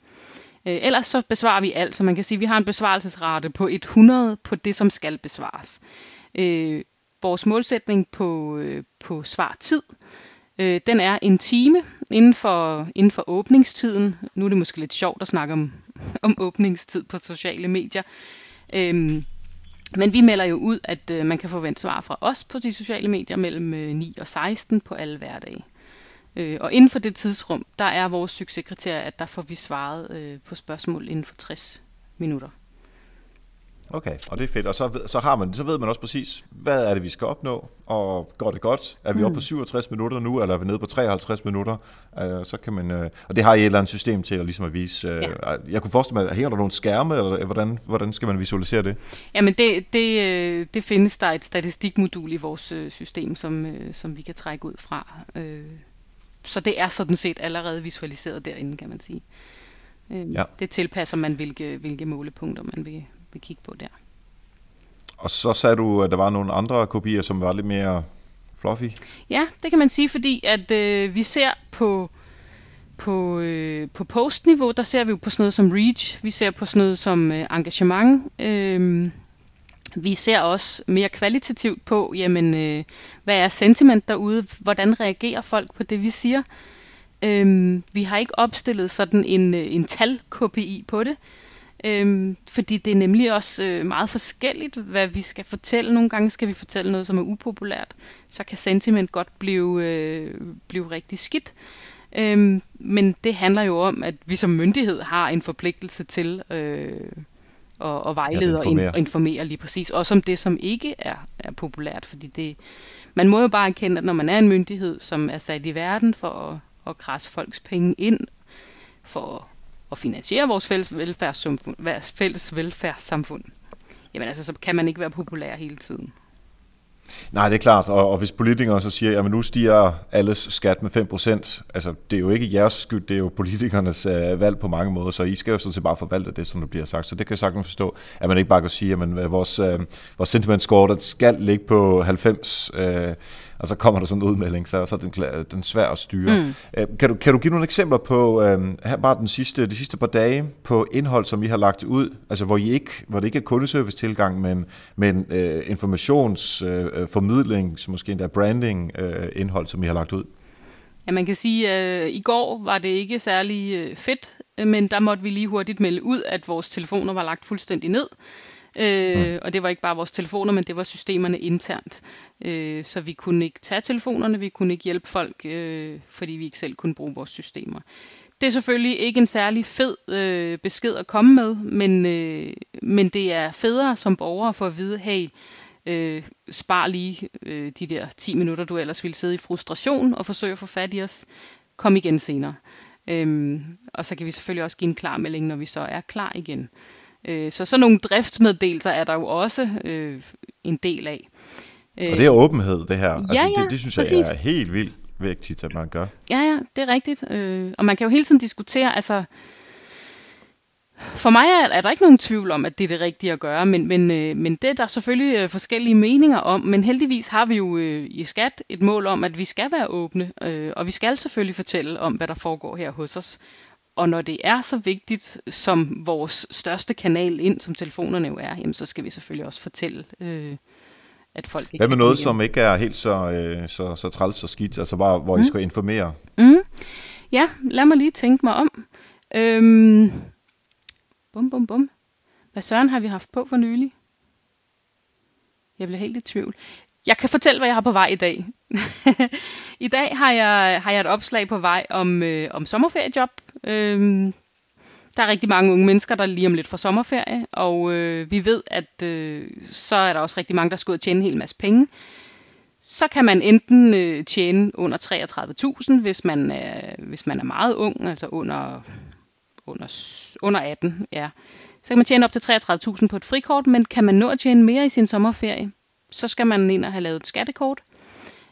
Speaker 1: Øh, ellers så besvarer vi alt, så man kan sige, at vi har en besvarelsesrate på 100 på det, som skal besvares. Øh, vores målsætning på, øh, på svartid, øh, den er en time inden for, inden for åbningstiden. Nu er det måske lidt sjovt at snakke om, [LAUGHS] om åbningstid på sociale medier. Øhm, men vi melder jo ud, at øh, man kan forvente svar fra os på de sociale medier mellem øh, 9 og 16 på alle hverdage. Øh, og inden for det tidsrum, der er vores succeskriterie, at der får vi svaret øh, på spørgsmål inden for 60 minutter.
Speaker 2: Okay, og det er fedt. Og så, så, har man, så ved man også præcis, hvad er det, vi skal opnå, og går det godt? Er vi mm. oppe på 67 minutter nu, eller er vi nede på 53 minutter? Uh, så kan man, uh, og det har I et eller andet system til at, ligesom at vise. Uh, ja. Jeg kunne forestille mig, hænger der nogle skærme, eller hvordan, hvordan skal man visualisere det?
Speaker 1: Jamen det, det, det findes der et statistikmodul i vores system, som, som vi kan trække ud fra. Så det er sådan set allerede visualiseret derinde, kan man sige. Ja. Det tilpasser man, hvilke, hvilke målepunkter man vil, vil kigge på der.
Speaker 2: Og så sagde du, at der var nogle andre kopier, som var lidt mere fluffy?
Speaker 1: Ja, det kan man sige, fordi at øh, vi ser på på, øh, på postniveau, der ser vi jo på sådan noget som reach, vi ser på sådan noget som øh, engagement, øh, vi ser også mere kvalitativt på, jamen, øh, hvad er sentiment derude, hvordan reagerer folk på det, vi siger. Øh, vi har ikke opstillet sådan en, øh, en tal-KPI på det, Øhm, fordi det er nemlig også øh, meget forskelligt, hvad vi skal fortælle. Nogle gange skal vi fortælle noget, som er upopulært. Så kan sentiment godt blive, øh, blive rigtig skidt. Øhm, men det handler jo om, at vi som myndighed har en forpligtelse til øh, at, at vejlede ja, og informere lige præcis. Også om det, som ikke er, er populært. Fordi det, man må jo bare erkende, at når man er en myndighed, som er sat i verden for at, at krasse folks penge ind, for og finansiere vores fælles velfærdssamfund, fælles velfærdssamfund, jamen altså, så kan man ikke være populær hele tiden.
Speaker 2: Nej, det er klart, og, og hvis politikere så siger, at nu stiger alles skat med 5%, altså det er jo ikke jeres skyld, det er jo politikernes øh, valg på mange måder, så I skal jo sådan set bare forvalte det, som der bliver sagt. Så det kan jeg sagtens forstå, at man ikke bare kan sige, at man, øh, vores, øh, vores sentiment score, der skal ligge på 90, øh, og så kommer der sådan en udmelding, så, så er den, den svær at styre. Mm. Øh, kan, du, kan du give nogle eksempler på, øh, her bare den sidste, de sidste par dage, på indhold, som I har lagt ud, altså hvor, I ikke, hvor det ikke er kundeservice-tilgang, men, men øh, informationsformidling, øh, måske endda branding-indhold, øh, som I har lagt ud?
Speaker 1: Ja, man kan sige, at øh, i går var det ikke særlig øh, fedt, men der måtte vi lige hurtigt melde ud, at vores telefoner var lagt fuldstændig ned. Mm. Øh, mm. Og det var ikke bare vores telefoner, men det var systemerne internt. Øh, så vi kunne ikke tage telefonerne, vi kunne ikke hjælpe folk, øh, fordi vi ikke selv kunne bruge vores systemer. Det er selvfølgelig ikke en særlig fed øh, besked at komme med, men, øh, men det er federe som borger for at vide, hey, øh, spar lige øh, de der 10 minutter, du ellers ville sidde i frustration og forsøge at få fat i os. Kom igen senere. Øhm, og så kan vi selvfølgelig også give en klar melding, når vi så er klar igen. Øh, så sådan nogle driftsmeddelelser er der jo også øh, en del af.
Speaker 2: Og det er åbenhed, det her. Ja, altså, det, det, det synes præcis. jeg er helt vildt vigtigt, at man gør.
Speaker 1: Ja, ja, det er rigtigt. Øh, og man kan jo hele tiden diskutere, altså for mig er, er der ikke nogen tvivl om, at det er det rigtige at gøre, men, men, øh, men det er der selvfølgelig øh, forskellige meninger om. Men heldigvis har vi jo øh, i skat et mål om, at vi skal være åbne, øh, og vi skal selvfølgelig fortælle om, hvad der foregår her hos os. Og når det er så vigtigt som vores største kanal ind, som telefonerne jo er, jamen, så skal vi selvfølgelig også fortælle, øh, at folk ikke
Speaker 2: Hvad med noget, som ikke er helt så, øh, så, så træls og skidt, altså bare, hvor mm. I skal informere?
Speaker 1: Mm. Ja, lad mig lige tænke mig om. Øhm, bum, bum, bum. Hvad søren har vi haft på for nylig? Jeg bliver helt i tvivl. Jeg kan fortælle, hvad jeg har på vej i dag. [LAUGHS] I dag har jeg, har jeg et opslag på vej om, øh, om sommerferiejob. Øhm, der er rigtig mange unge mennesker, der lige om lidt får sommerferie, og øh, vi ved, at øh, så er der også rigtig mange, der skal ud og tjene en hel masse penge. Så kan man enten øh, tjene under 33.000, hvis man, er, hvis man er meget ung, altså under, under, under 18, ja. Så kan man tjene op til 33.000 på et frikort, men kan man nå at tjene mere i sin sommerferie, så skal man ind og have lavet et skattekort.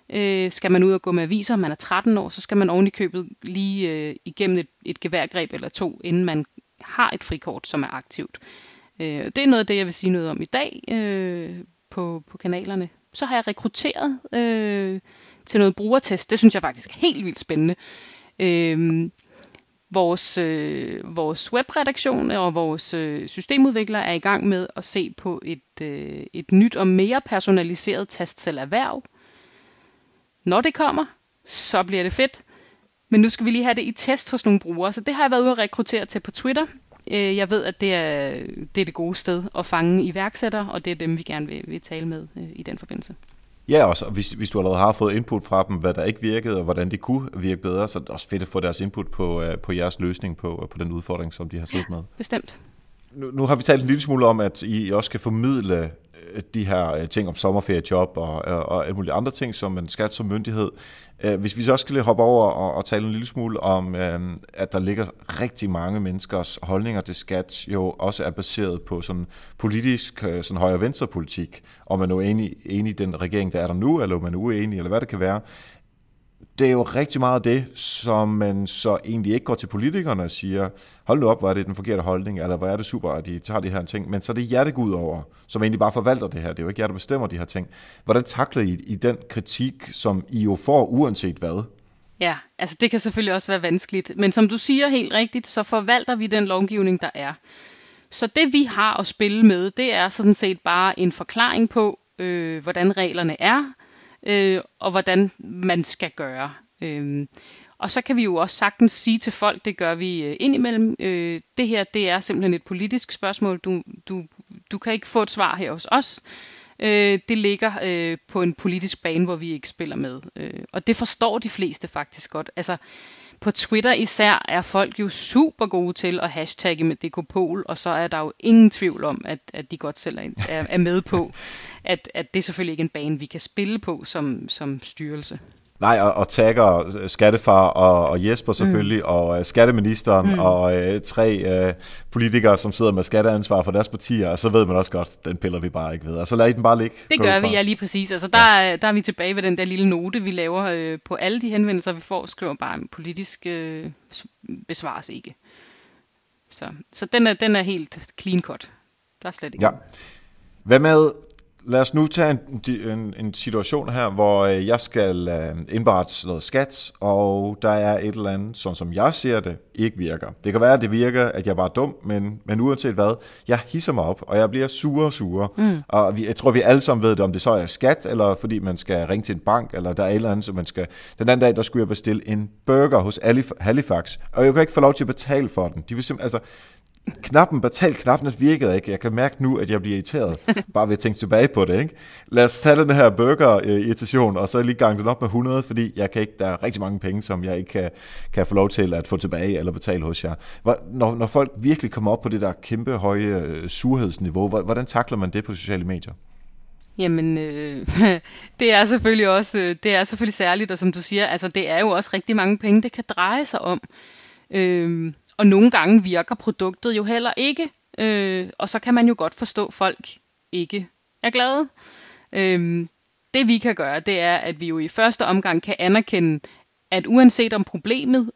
Speaker 1: Øh, skal man ud og gå med aviser, man er 13 år, så skal man oven i købet lige øh, igennem et, et geværgreb eller to, inden man har et frikort, som er aktivt. Øh, det er noget af det, jeg vil sige noget om i dag øh, på, på kanalerne. Så har jeg rekrutteret øh, til noget brugertest. Det synes jeg faktisk er helt vildt spændende. Øh, vores, øh, vores webredaktion og vores øh, systemudvikler er i gang med at se på et, øh, et nyt og mere personaliseret tastselerhverv. Når det kommer, så bliver det fedt. Men nu skal vi lige have det i test hos nogle brugere, så det har jeg været ude at rekruttere til på Twitter. Øh, jeg ved, at det er, det er det gode sted at fange iværksættere, og det er dem, vi gerne vil, vil tale med øh, i den forbindelse.
Speaker 2: Ja, også hvis, hvis du allerede har fået input fra dem, hvad der ikke virkede, og hvordan det kunne virke bedre, så er det også fedt at få deres input på, uh, på jeres løsning på, på den udfordring, som de har siddet ja, med.
Speaker 1: bestemt.
Speaker 2: Nu, nu har vi talt en lille smule om, at I også skal formidle de her øh, ting om sommerferiejob og, og, og alle mulige andre ting, som man skal som myndighed. Øh, hvis vi så også skal hoppe over og, og tale en lille smule om, øh, at der ligger rigtig mange menneskers holdninger til skat, jo også er baseret på sådan politisk øh, sådan højre-venstre politik, om man er enig, enig i den regering, der er der nu, eller om man er uenig, eller hvad det kan være det er jo rigtig meget det, som man så egentlig ikke går til politikerne og siger, hold nu op, hvor er det den forkerte holdning, eller hvor er det super, at de tager de her ting, men så er det jer, det går ud over, som egentlig bare forvalter det her. Det er jo ikke jer, der bestemmer de her ting. Hvordan takler I, I den kritik, som I jo får uanset hvad?
Speaker 1: Ja, altså det kan selvfølgelig også være vanskeligt, men som du siger helt rigtigt, så forvalter vi den lovgivning, der er. Så det vi har at spille med, det er sådan set bare en forklaring på, øh, hvordan reglerne er, øh, og hvordan man skal gøre. Øh, Og så kan vi jo også sagtens sige til folk, det gør vi øh, indimellem, øh, det her det er simpelthen et politisk spørgsmål. Du, du, du kan ikke få et svar her hos os. Øh, det ligger øh, på en politisk bane, hvor vi ikke spiller med. Øh, og det forstår de fleste faktisk godt. Altså, på Twitter især er folk jo super gode til at hashtagge med dekopol, og så er der jo ingen tvivl om, at, at de godt selv er, er med på, at, at det selvfølgelig ikke er en bane, vi kan spille på som, som styrelse.
Speaker 2: Nej, og, og tagger skattefar og, og Jesper selvfølgelig, mm. og uh, skatteministeren mm. og uh, tre uh, politikere, som sidder med skatteansvar for deres partier, og så ved man også godt, den piller vi bare ikke ved. Og så lad I den bare ligge.
Speaker 1: Det gør vi, ja lige præcis. Altså der, ja. der er vi tilbage ved den der lille note, vi laver uh, på alle de henvendelser, vi får, skriver bare politisk uh, besvares ikke. Så, så den, er, den er helt clean cut. Der er slet ikke
Speaker 2: Ja. Hvad med lad os nu tage en, en, en situation her, hvor øh, jeg skal øh, indberette noget skat, og der er et eller andet, sådan som jeg ser det, ikke virker. Det kan være, at det virker, at jeg bare er dum, men, men uanset hvad, jeg hisser mig op, og jeg bliver sur og sur. Mm. Og vi, jeg tror, vi alle sammen ved det, om det så er skat, eller fordi man skal ringe til en bank, eller der er et eller andet, som man skal... Den anden dag, der skulle jeg bestille en burger hos Halifax, og jeg kan ikke få lov til at betale for den. De vil simpelthen, altså, knappen, betal-knappen virkede ikke. Jeg kan mærke nu, at jeg bliver irriteret, [LAUGHS] bare ved at tænke tilbage på det. Ikke? Lad os tage den her burger-irritation, og så lige gange den op med 100, fordi jeg kan ikke, der er rigtig mange penge, som jeg ikke kan, kan få lov til at få tilbage eller betale hos jer. Når, når folk virkelig kommer op på det der kæmpe høje øh, surhedsniveau, hvordan takler man det på sociale medier?
Speaker 1: Jamen, øh, [LAUGHS] det er selvfølgelig også, øh, det er selvfølgelig særligt, og som du siger, altså det er jo også rigtig mange penge, det kan dreje sig om. Øh, og nogle gange virker produktet jo heller ikke, øh, og så kan man jo godt forstå, at folk ikke er glade. Øh, det vi kan gøre, det er, at vi jo i første omgang kan anerkende, at uanset om problemet,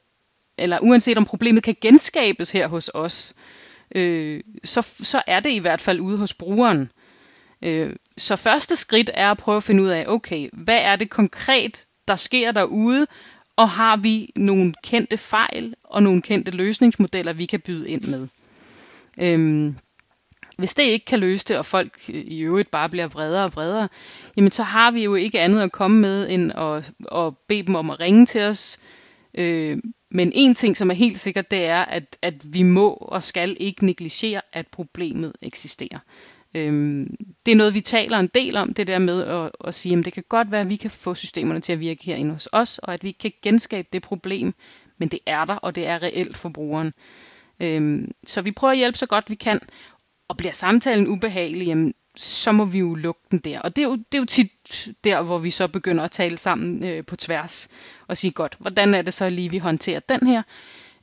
Speaker 1: eller uanset om problemet kan genskabes her hos os, øh, så, så er det i hvert fald ude hos brugeren. Øh, så første skridt er at prøve at finde ud af, okay, hvad er det konkret, der sker derude, og har vi nogle kendte fejl og nogle kendte løsningsmodeller, vi kan byde ind med. Øhm, hvis det ikke kan løse det, og folk øh, i øvrigt bare bliver vredere og vredere, jamen så har vi jo ikke andet at komme med, end at, at bede dem om at ringe til os. Øh, men en ting, som er helt sikkert, det er, at, at vi må og skal ikke negligere, at problemet eksisterer. Øhm, det er noget, vi taler en del om, det der med at, at sige, at det kan godt være, at vi kan få systemerne til at virke herinde hos os, og at vi kan genskabe det problem, men det er der, og det er reelt for brugeren. Øhm, så vi prøver at hjælpe så godt vi kan, og bliver samtalen ubehagelig, jamen, så må vi jo lukke den der. Og det er jo, det er jo tit der, hvor vi så begynder at tale sammen øh, på tværs, og sige, godt, hvordan er det så lige, vi håndterer den her?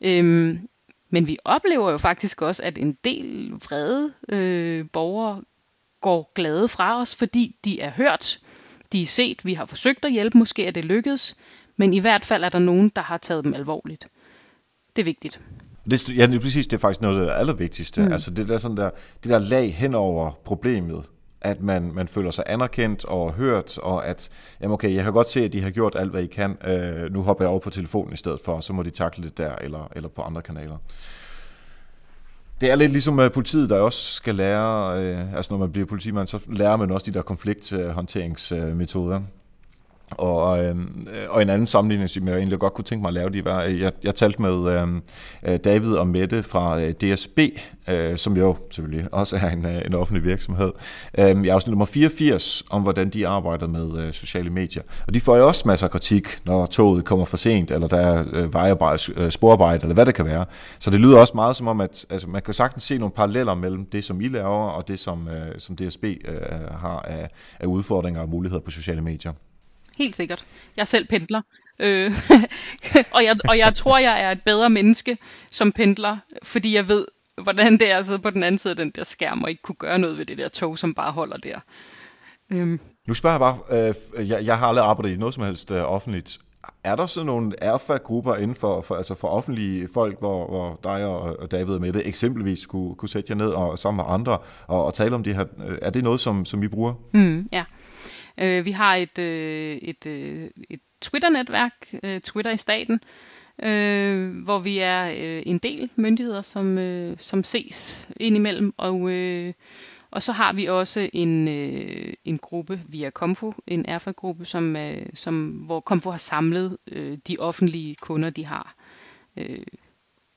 Speaker 1: Øhm, men vi oplever jo faktisk også, at en del vrede øh, borgere går glade fra os, fordi de er hørt, de er set, vi har forsøgt at hjælpe, måske er det lykkedes, men i hvert fald er der nogen, der har taget dem alvorligt. Det er vigtigt.
Speaker 2: Det, ja, det er præcis, det er faktisk noget af det allervigtigste. Mm. Altså det der, sådan der, det der lag hen over problemet, at man, man føler sig anerkendt og hørt, og at, jamen okay, jeg kan godt se, at de har gjort alt, hvad I kan. Øh, nu hopper jeg over på telefonen i stedet for, så må de takle det der, eller, eller på andre kanaler. Det er lidt ligesom med politiet, der også skal lære, øh, altså når man bliver politimand, så lærer man også de der konflikthåndteringsmetoder. Og, øhm, øh, og en anden sammenligning, som jeg egentlig godt kunne tænke mig at lave, det var, øh, jeg, jeg talte med øhm, øh, David og Mette fra øh, DSB, øh, som jo selvfølgelig også er en, øh, en offentlig virksomhed. Øh, jeg er også nummer 84 om, hvordan de arbejder med øh, sociale medier. Og de får jo også masser af kritik, når toget kommer for sent, eller der er øh, vejarbejde, øh, sporarbejde, eller hvad det kan være. Så det lyder også meget som om, at altså, man kan sagtens se nogle paralleller mellem det, som I laver, og det, som, øh, som DSB øh, har af, af udfordringer og muligheder på sociale medier.
Speaker 1: Helt sikkert. Jeg selv pendler. Øh, [LAUGHS] og, jeg, og jeg tror, jeg er et bedre menneske som pendler, fordi jeg ved, hvordan det er at sidde på den anden side af den der skærm, og ikke kunne gøre noget ved det der tog, som bare holder der.
Speaker 2: Øhm. Nu spørger jeg bare, øh, jeg, jeg har aldrig arbejdet i noget som helst øh, offentligt. Er der sådan nogle erfa-grupper inden for, for, altså for offentlige folk, hvor, hvor dig og, og David og Mette eksempelvis kunne, kunne sætte jer ned og sammen med andre og, og tale om det her? Er det noget, som, som I bruger?
Speaker 1: Mm, ja. Øh, vi har et, øh, et, øh, et Twitter-netværk, øh, Twitter i staten, øh, hvor vi er øh, en del myndigheder, som, øh, som ses indimellem, og, øh, Og så har vi også en, øh, en gruppe via Komfo, en erfa-gruppe, som, øh, som, hvor Komfo har samlet øh, de offentlige kunder, de har. Øh,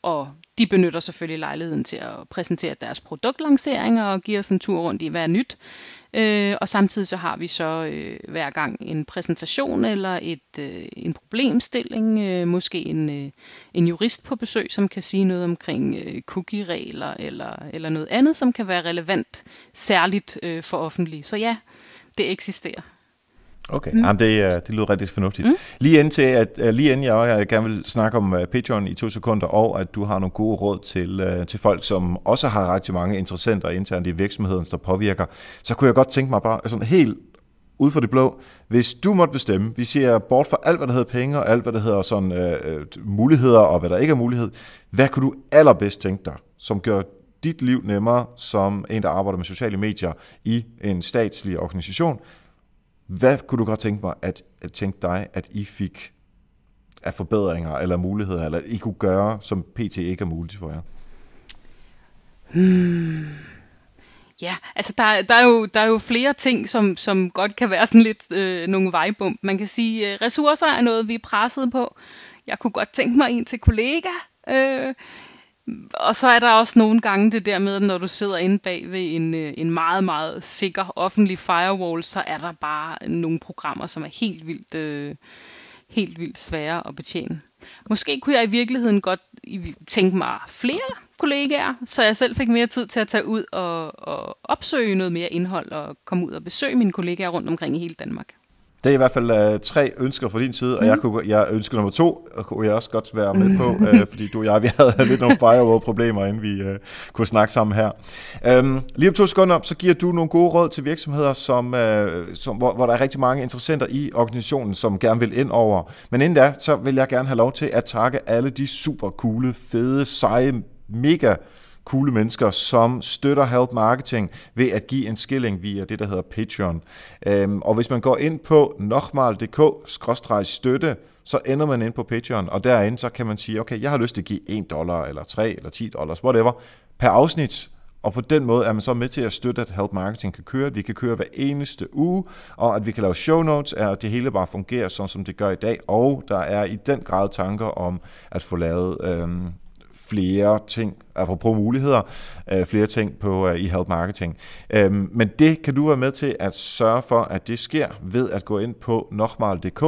Speaker 1: og de benytter selvfølgelig lejligheden til at præsentere deres produktlanceringer og give os en tur rundt i, hvad er nyt. Øh, og samtidig så har vi så øh, hver gang en præsentation eller et, øh, en problemstilling, øh, måske en, øh, en jurist på besøg, som kan sige noget omkring øh, cookie-regler eller, eller noget andet, som kan være relevant særligt øh, for offentlige. Så ja, det eksisterer.
Speaker 2: Okay, mm. Jamen, det, øh, det lyder rigtig fornuftigt. Mm. Lige, indtil, at, uh, lige inden jeg gerne vil snakke om Patreon i to sekunder, og at du har nogle gode råd til, til folk, som også har rigtig mange interessenter internt i virksomheden, der påvirker, så kunne jeg godt tænke mig bare sådan helt ud for det blå, hvis du måtte bestemme, vi ser bort fra alt, hvad der hedder penge, og alt, hvad der hedder sådan, uh, muligheder, og hvad der ikke er mulighed, hvad kunne du allerbedst tænke dig, som gør dit liv nemmere som en, der arbejder med sociale medier i en statslig organisation, hvad kunne du godt tænke mig, at, at tænke dig, at I fik af forbedringer eller muligheder, eller at I kunne gøre, som PT ikke er muligt for jer?
Speaker 1: Hmm. Ja, altså der, der, er jo, der er jo flere ting, som, som godt kan være sådan lidt øh, nogle vejbump. Man kan sige, øh, ressourcer er noget, vi er presset på. Jeg kunne godt tænke mig en til kollega. Øh, og så er der også nogle gange det der med, når du sidder inde bag ved en, øh, en meget, meget sikker offentlig firewall, så er der bare nogle programmer, som er helt vildt, øh, helt vildt svære at betjene. Måske kunne jeg i virkeligheden godt tænke mig flere kollegaer, så jeg selv fik mere tid til at tage ud og, og opsøge noget mere indhold og komme ud og besøge mine kollegaer rundt omkring i hele Danmark.
Speaker 2: Det er i hvert fald uh, tre ønsker fra din side, og mm. jeg, kunne, jeg ønsker nummer to, og kunne jeg også godt være med på, uh, [LAUGHS] fordi du og jeg, vi havde [LAUGHS] lidt nogle firewall-problemer, inden vi uh, kunne snakke sammen her. Um, lige om to sekunder, så giver du nogle gode råd til virksomheder, som, uh, som, hvor, hvor der er rigtig mange interessenter i organisationen, som gerne vil ind over. Men inden da, så vil jeg gerne have lov til at takke alle de super coole, fede, seje, mega coole mennesker, som støtter Help Marketing ved at give en skilling via det, der hedder Patreon. Øhm, og hvis man går ind på nokmal.dk-støtte, så ender man ind på Patreon, og derinde så kan man sige, okay, jeg har lyst til at give 1 dollar, eller 3, eller 10 dollars, whatever, per afsnit, og på den måde er man så med til at støtte, at Help Marketing kan køre, at vi kan køre hver eneste uge, og at vi kan lave show notes, at det hele bare fungerer sådan, som det gør i dag. Og der er i den grad tanker om at få lavet øhm, flere ting, apropos muligheder, øh, flere ting på øh, i Help Marketing. Øhm, men det kan du være med til at sørge for, at det sker ved at gå ind på nokmal.dk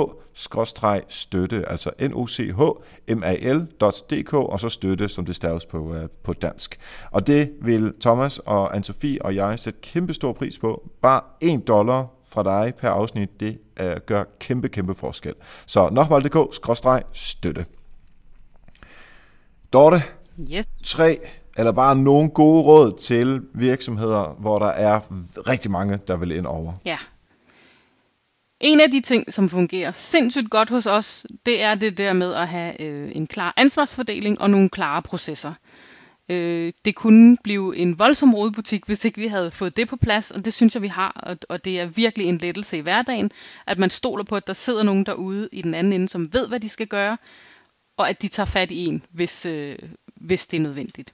Speaker 2: støtte, altså n o c h m a l.dk og så støtte, som det staves på, øh, på dansk. Og det vil Thomas og Anne-Sophie og jeg sætte kæmpe stor pris på. Bare 1 dollar fra dig per afsnit, det øh, gør kæmpe, kæmpe forskel. Så nokmal.dk støtte. Dorte,
Speaker 1: yes.
Speaker 2: tre eller bare nogle gode råd til virksomheder, hvor der er rigtig mange, der vil ind over.
Speaker 1: Ja. En af de ting, som fungerer sindssygt godt hos os, det er det der med at have øh, en klar ansvarsfordeling og nogle klare processer. Øh, det kunne blive en voldsom rodebutik, hvis ikke vi havde fået det på plads, og det synes jeg, vi har, og, og det er virkelig en lettelse i hverdagen, at man stoler på, at der sidder nogen derude i den anden ende, som ved, hvad de skal gøre, og at de tager fat i en, hvis, øh, hvis det er nødvendigt.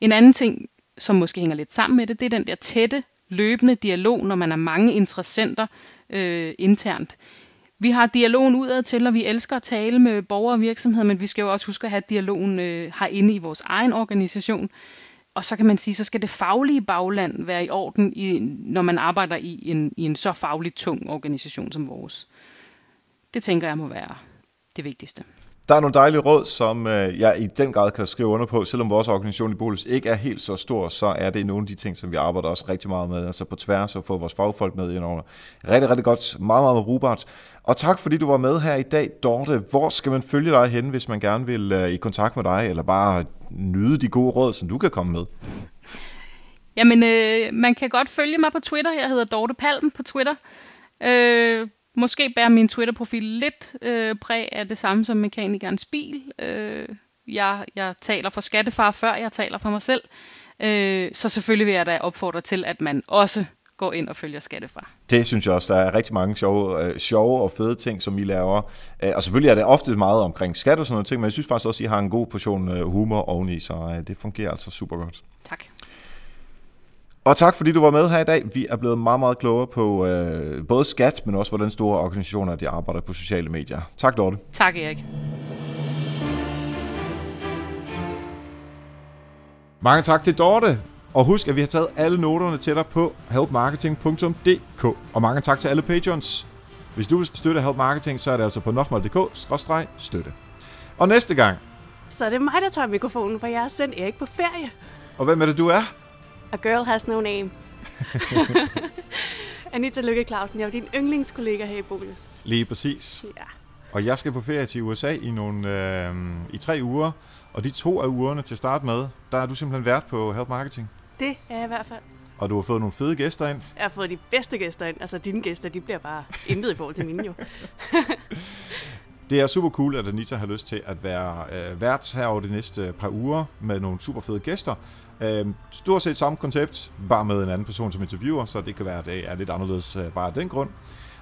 Speaker 1: En anden ting, som måske hænger lidt sammen med det, det er den der tætte, løbende dialog, når man er mange interessenter øh, internt. Vi har dialogen udad til, og vi elsker at tale med borgere og virksomheder, men vi skal jo også huske at have dialogen øh, herinde i vores egen organisation. Og så kan man sige, så skal det faglige bagland være i orden, i, når man arbejder i en, i en så fagligt tung organisation som vores. Det tænker jeg må være det vigtigste.
Speaker 2: Der er nogle dejlige råd, som øh, jeg i den grad kan skrive under på. Selvom vores organisation i Bolus ikke er helt så stor, så er det nogle af de ting, som vi arbejder også rigtig meget med. Altså på tværs og få vores fagfolk med ind over. Rigtig, rigtig godt. Meget, meget brugbart. Og tak fordi du var med her i dag, Dorte. Hvor skal man følge dig hen, hvis man gerne vil øh, i kontakt med dig, eller bare nyde de gode råd, som du kan komme med?
Speaker 1: Jamen, øh, man kan godt følge mig på Twitter. Jeg hedder Dorte Palm på Twitter. Øh, Måske bærer min Twitter-profil lidt øh, præg af det samme som mekanikernes bil. Øh, jeg, jeg taler for skattefar, før jeg taler for mig selv. Øh, så selvfølgelig vil jeg da opfordre til, at man også går ind og følger Skattefar.
Speaker 2: Det synes jeg også. Der er rigtig mange sjove, øh, sjove og fede ting, som I laver. Øh, og selvfølgelig er det ofte meget omkring skat og sådan noget ting, men jeg synes faktisk også, at I har en god portion øh, humor oveni, så øh, det fungerer altså super godt.
Speaker 1: Tak.
Speaker 2: Og tak fordi du var med her i dag. Vi er blevet meget, meget klogere på øh, både skat, men også hvordan store organisationer de arbejder på sociale medier. Tak Dorte.
Speaker 1: Tak Erik.
Speaker 2: Mange tak til Dorte. Og husk, at vi har taget alle noterne til dig på helpmarketing.dk. Og mange tak til alle patrons. Hvis du vil støtte Help Marketing, så er det altså på nokmal.dk-støtte. Og næste gang...
Speaker 3: Så er det mig, der tager mikrofonen, for jeg har sendt Erik på ferie.
Speaker 2: Og hvem er det, du er?
Speaker 3: A girl has no name. [LAUGHS] Anita Lykke Clausen, jeg er din yndlingskollega her i Bonus.
Speaker 2: Lige præcis.
Speaker 3: Ja.
Speaker 2: Og jeg skal på ferie til USA i, nogle, øh, i tre uger. Og de to af ugerne til start med, der er du simpelthen vært på Help Marketing.
Speaker 3: Det er jeg i hvert fald.
Speaker 2: Og du har fået nogle fede gæster ind.
Speaker 3: Jeg har fået de bedste gæster ind. Altså dine gæster, de bliver bare intet i forhold til mine jo. [LAUGHS] [LAUGHS]
Speaker 2: Det er super cool, at Anita har lyst til at være øh, vært her over de næste par uger med nogle super fede gæster. Øh, stort set samme koncept, bare med en anden person som interviewer, så det kan være, at det er lidt anderledes øh, bare af den grund.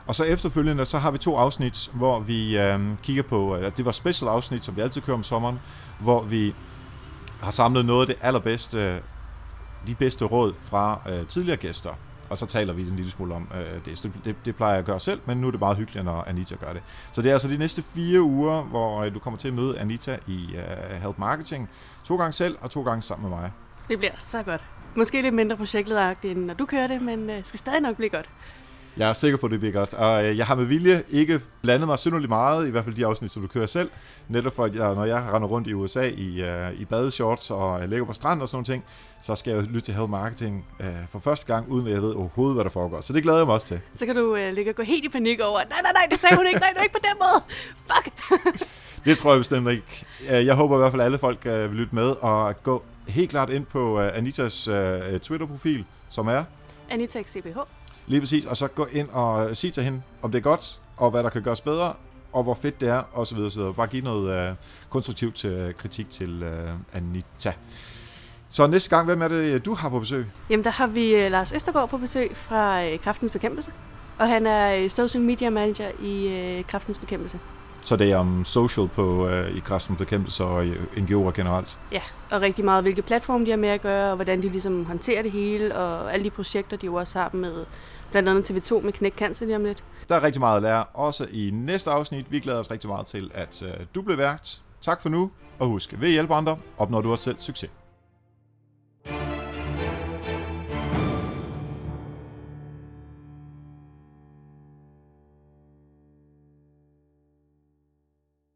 Speaker 2: Og så efterfølgende, så har vi to afsnit, hvor vi øh, kigger på, øh, det var special afsnit, som vi altid kører om sommeren, hvor vi har samlet noget af det allerbedste, øh, de bedste råd fra øh, tidligere gæster. Og så taler vi en lille smule om øh, det. Så det, det. Det plejer jeg at gøre selv, men nu er det meget hyggeligt, når Anita gør det. Så det er altså de næste fire uger, hvor øh, du kommer til at møde Anita i øh, Help Marketing. To gange selv og to gange sammen med mig.
Speaker 3: Det bliver så godt. Måske lidt mindre projektlederagtigt, end når du kører det, men øh, skal stadig nok blive godt.
Speaker 2: Jeg er sikker på, at det bliver godt. Og øh, jeg har med vilje ikke blandet mig synderligt meget, i hvert fald de afsnit, som du kører selv. Netop for, at jeg, når jeg render rundt i USA i, uh, i badeshorts og ligger på strand og sådan noget ting, så skal jeg lytte til Help Marketing uh, for første gang, uden at jeg ved overhovedet, hvad der foregår. Så det glæder jeg mig også til.
Speaker 3: Så kan du uh, ligge og gå helt i panik over, nej, nej, nej, det sagde hun ikke, nej, det er ikke på den måde. Fuck. [LAUGHS]
Speaker 2: det tror jeg bestemt ikke. Jeg håber i hvert fald, at alle folk uh, vil lytte med og gå helt klart ind på uh, Anitas uh, Twitter-profil, som er
Speaker 3: Anita CBH.
Speaker 2: Lige præcis, og så gå ind og sige til hende, om det er godt, og hvad der kan gøres bedre, og hvor fedt det er, og så videre. Så bare give noget uh, konstruktivt uh, kritik til uh, Anita. Så næste gang, hvem er det, du har på besøg?
Speaker 3: Jamen, der har vi uh, Lars Østergaard på besøg fra Kraftens Bekæmpelse. Og han er social media manager i Kraftens Bekæmpelse.
Speaker 2: Så det er om social på, uh, i Kraftens Bekæmpelse og i NGO'er generelt?
Speaker 3: Ja, og rigtig meget, hvilke platforme de har med at gøre, og hvordan de ligesom håndterer det hele, og alle de projekter, de jo også har med blandt andet TV2 med Knæk Cancer lige om lidt.
Speaker 2: Der er rigtig meget at lære, også i næste afsnit. Vi glæder os rigtig meget til, at uh, du bliver vært. Tak for nu, og husk, ved at hjælpe andre, opnår du også selv succes.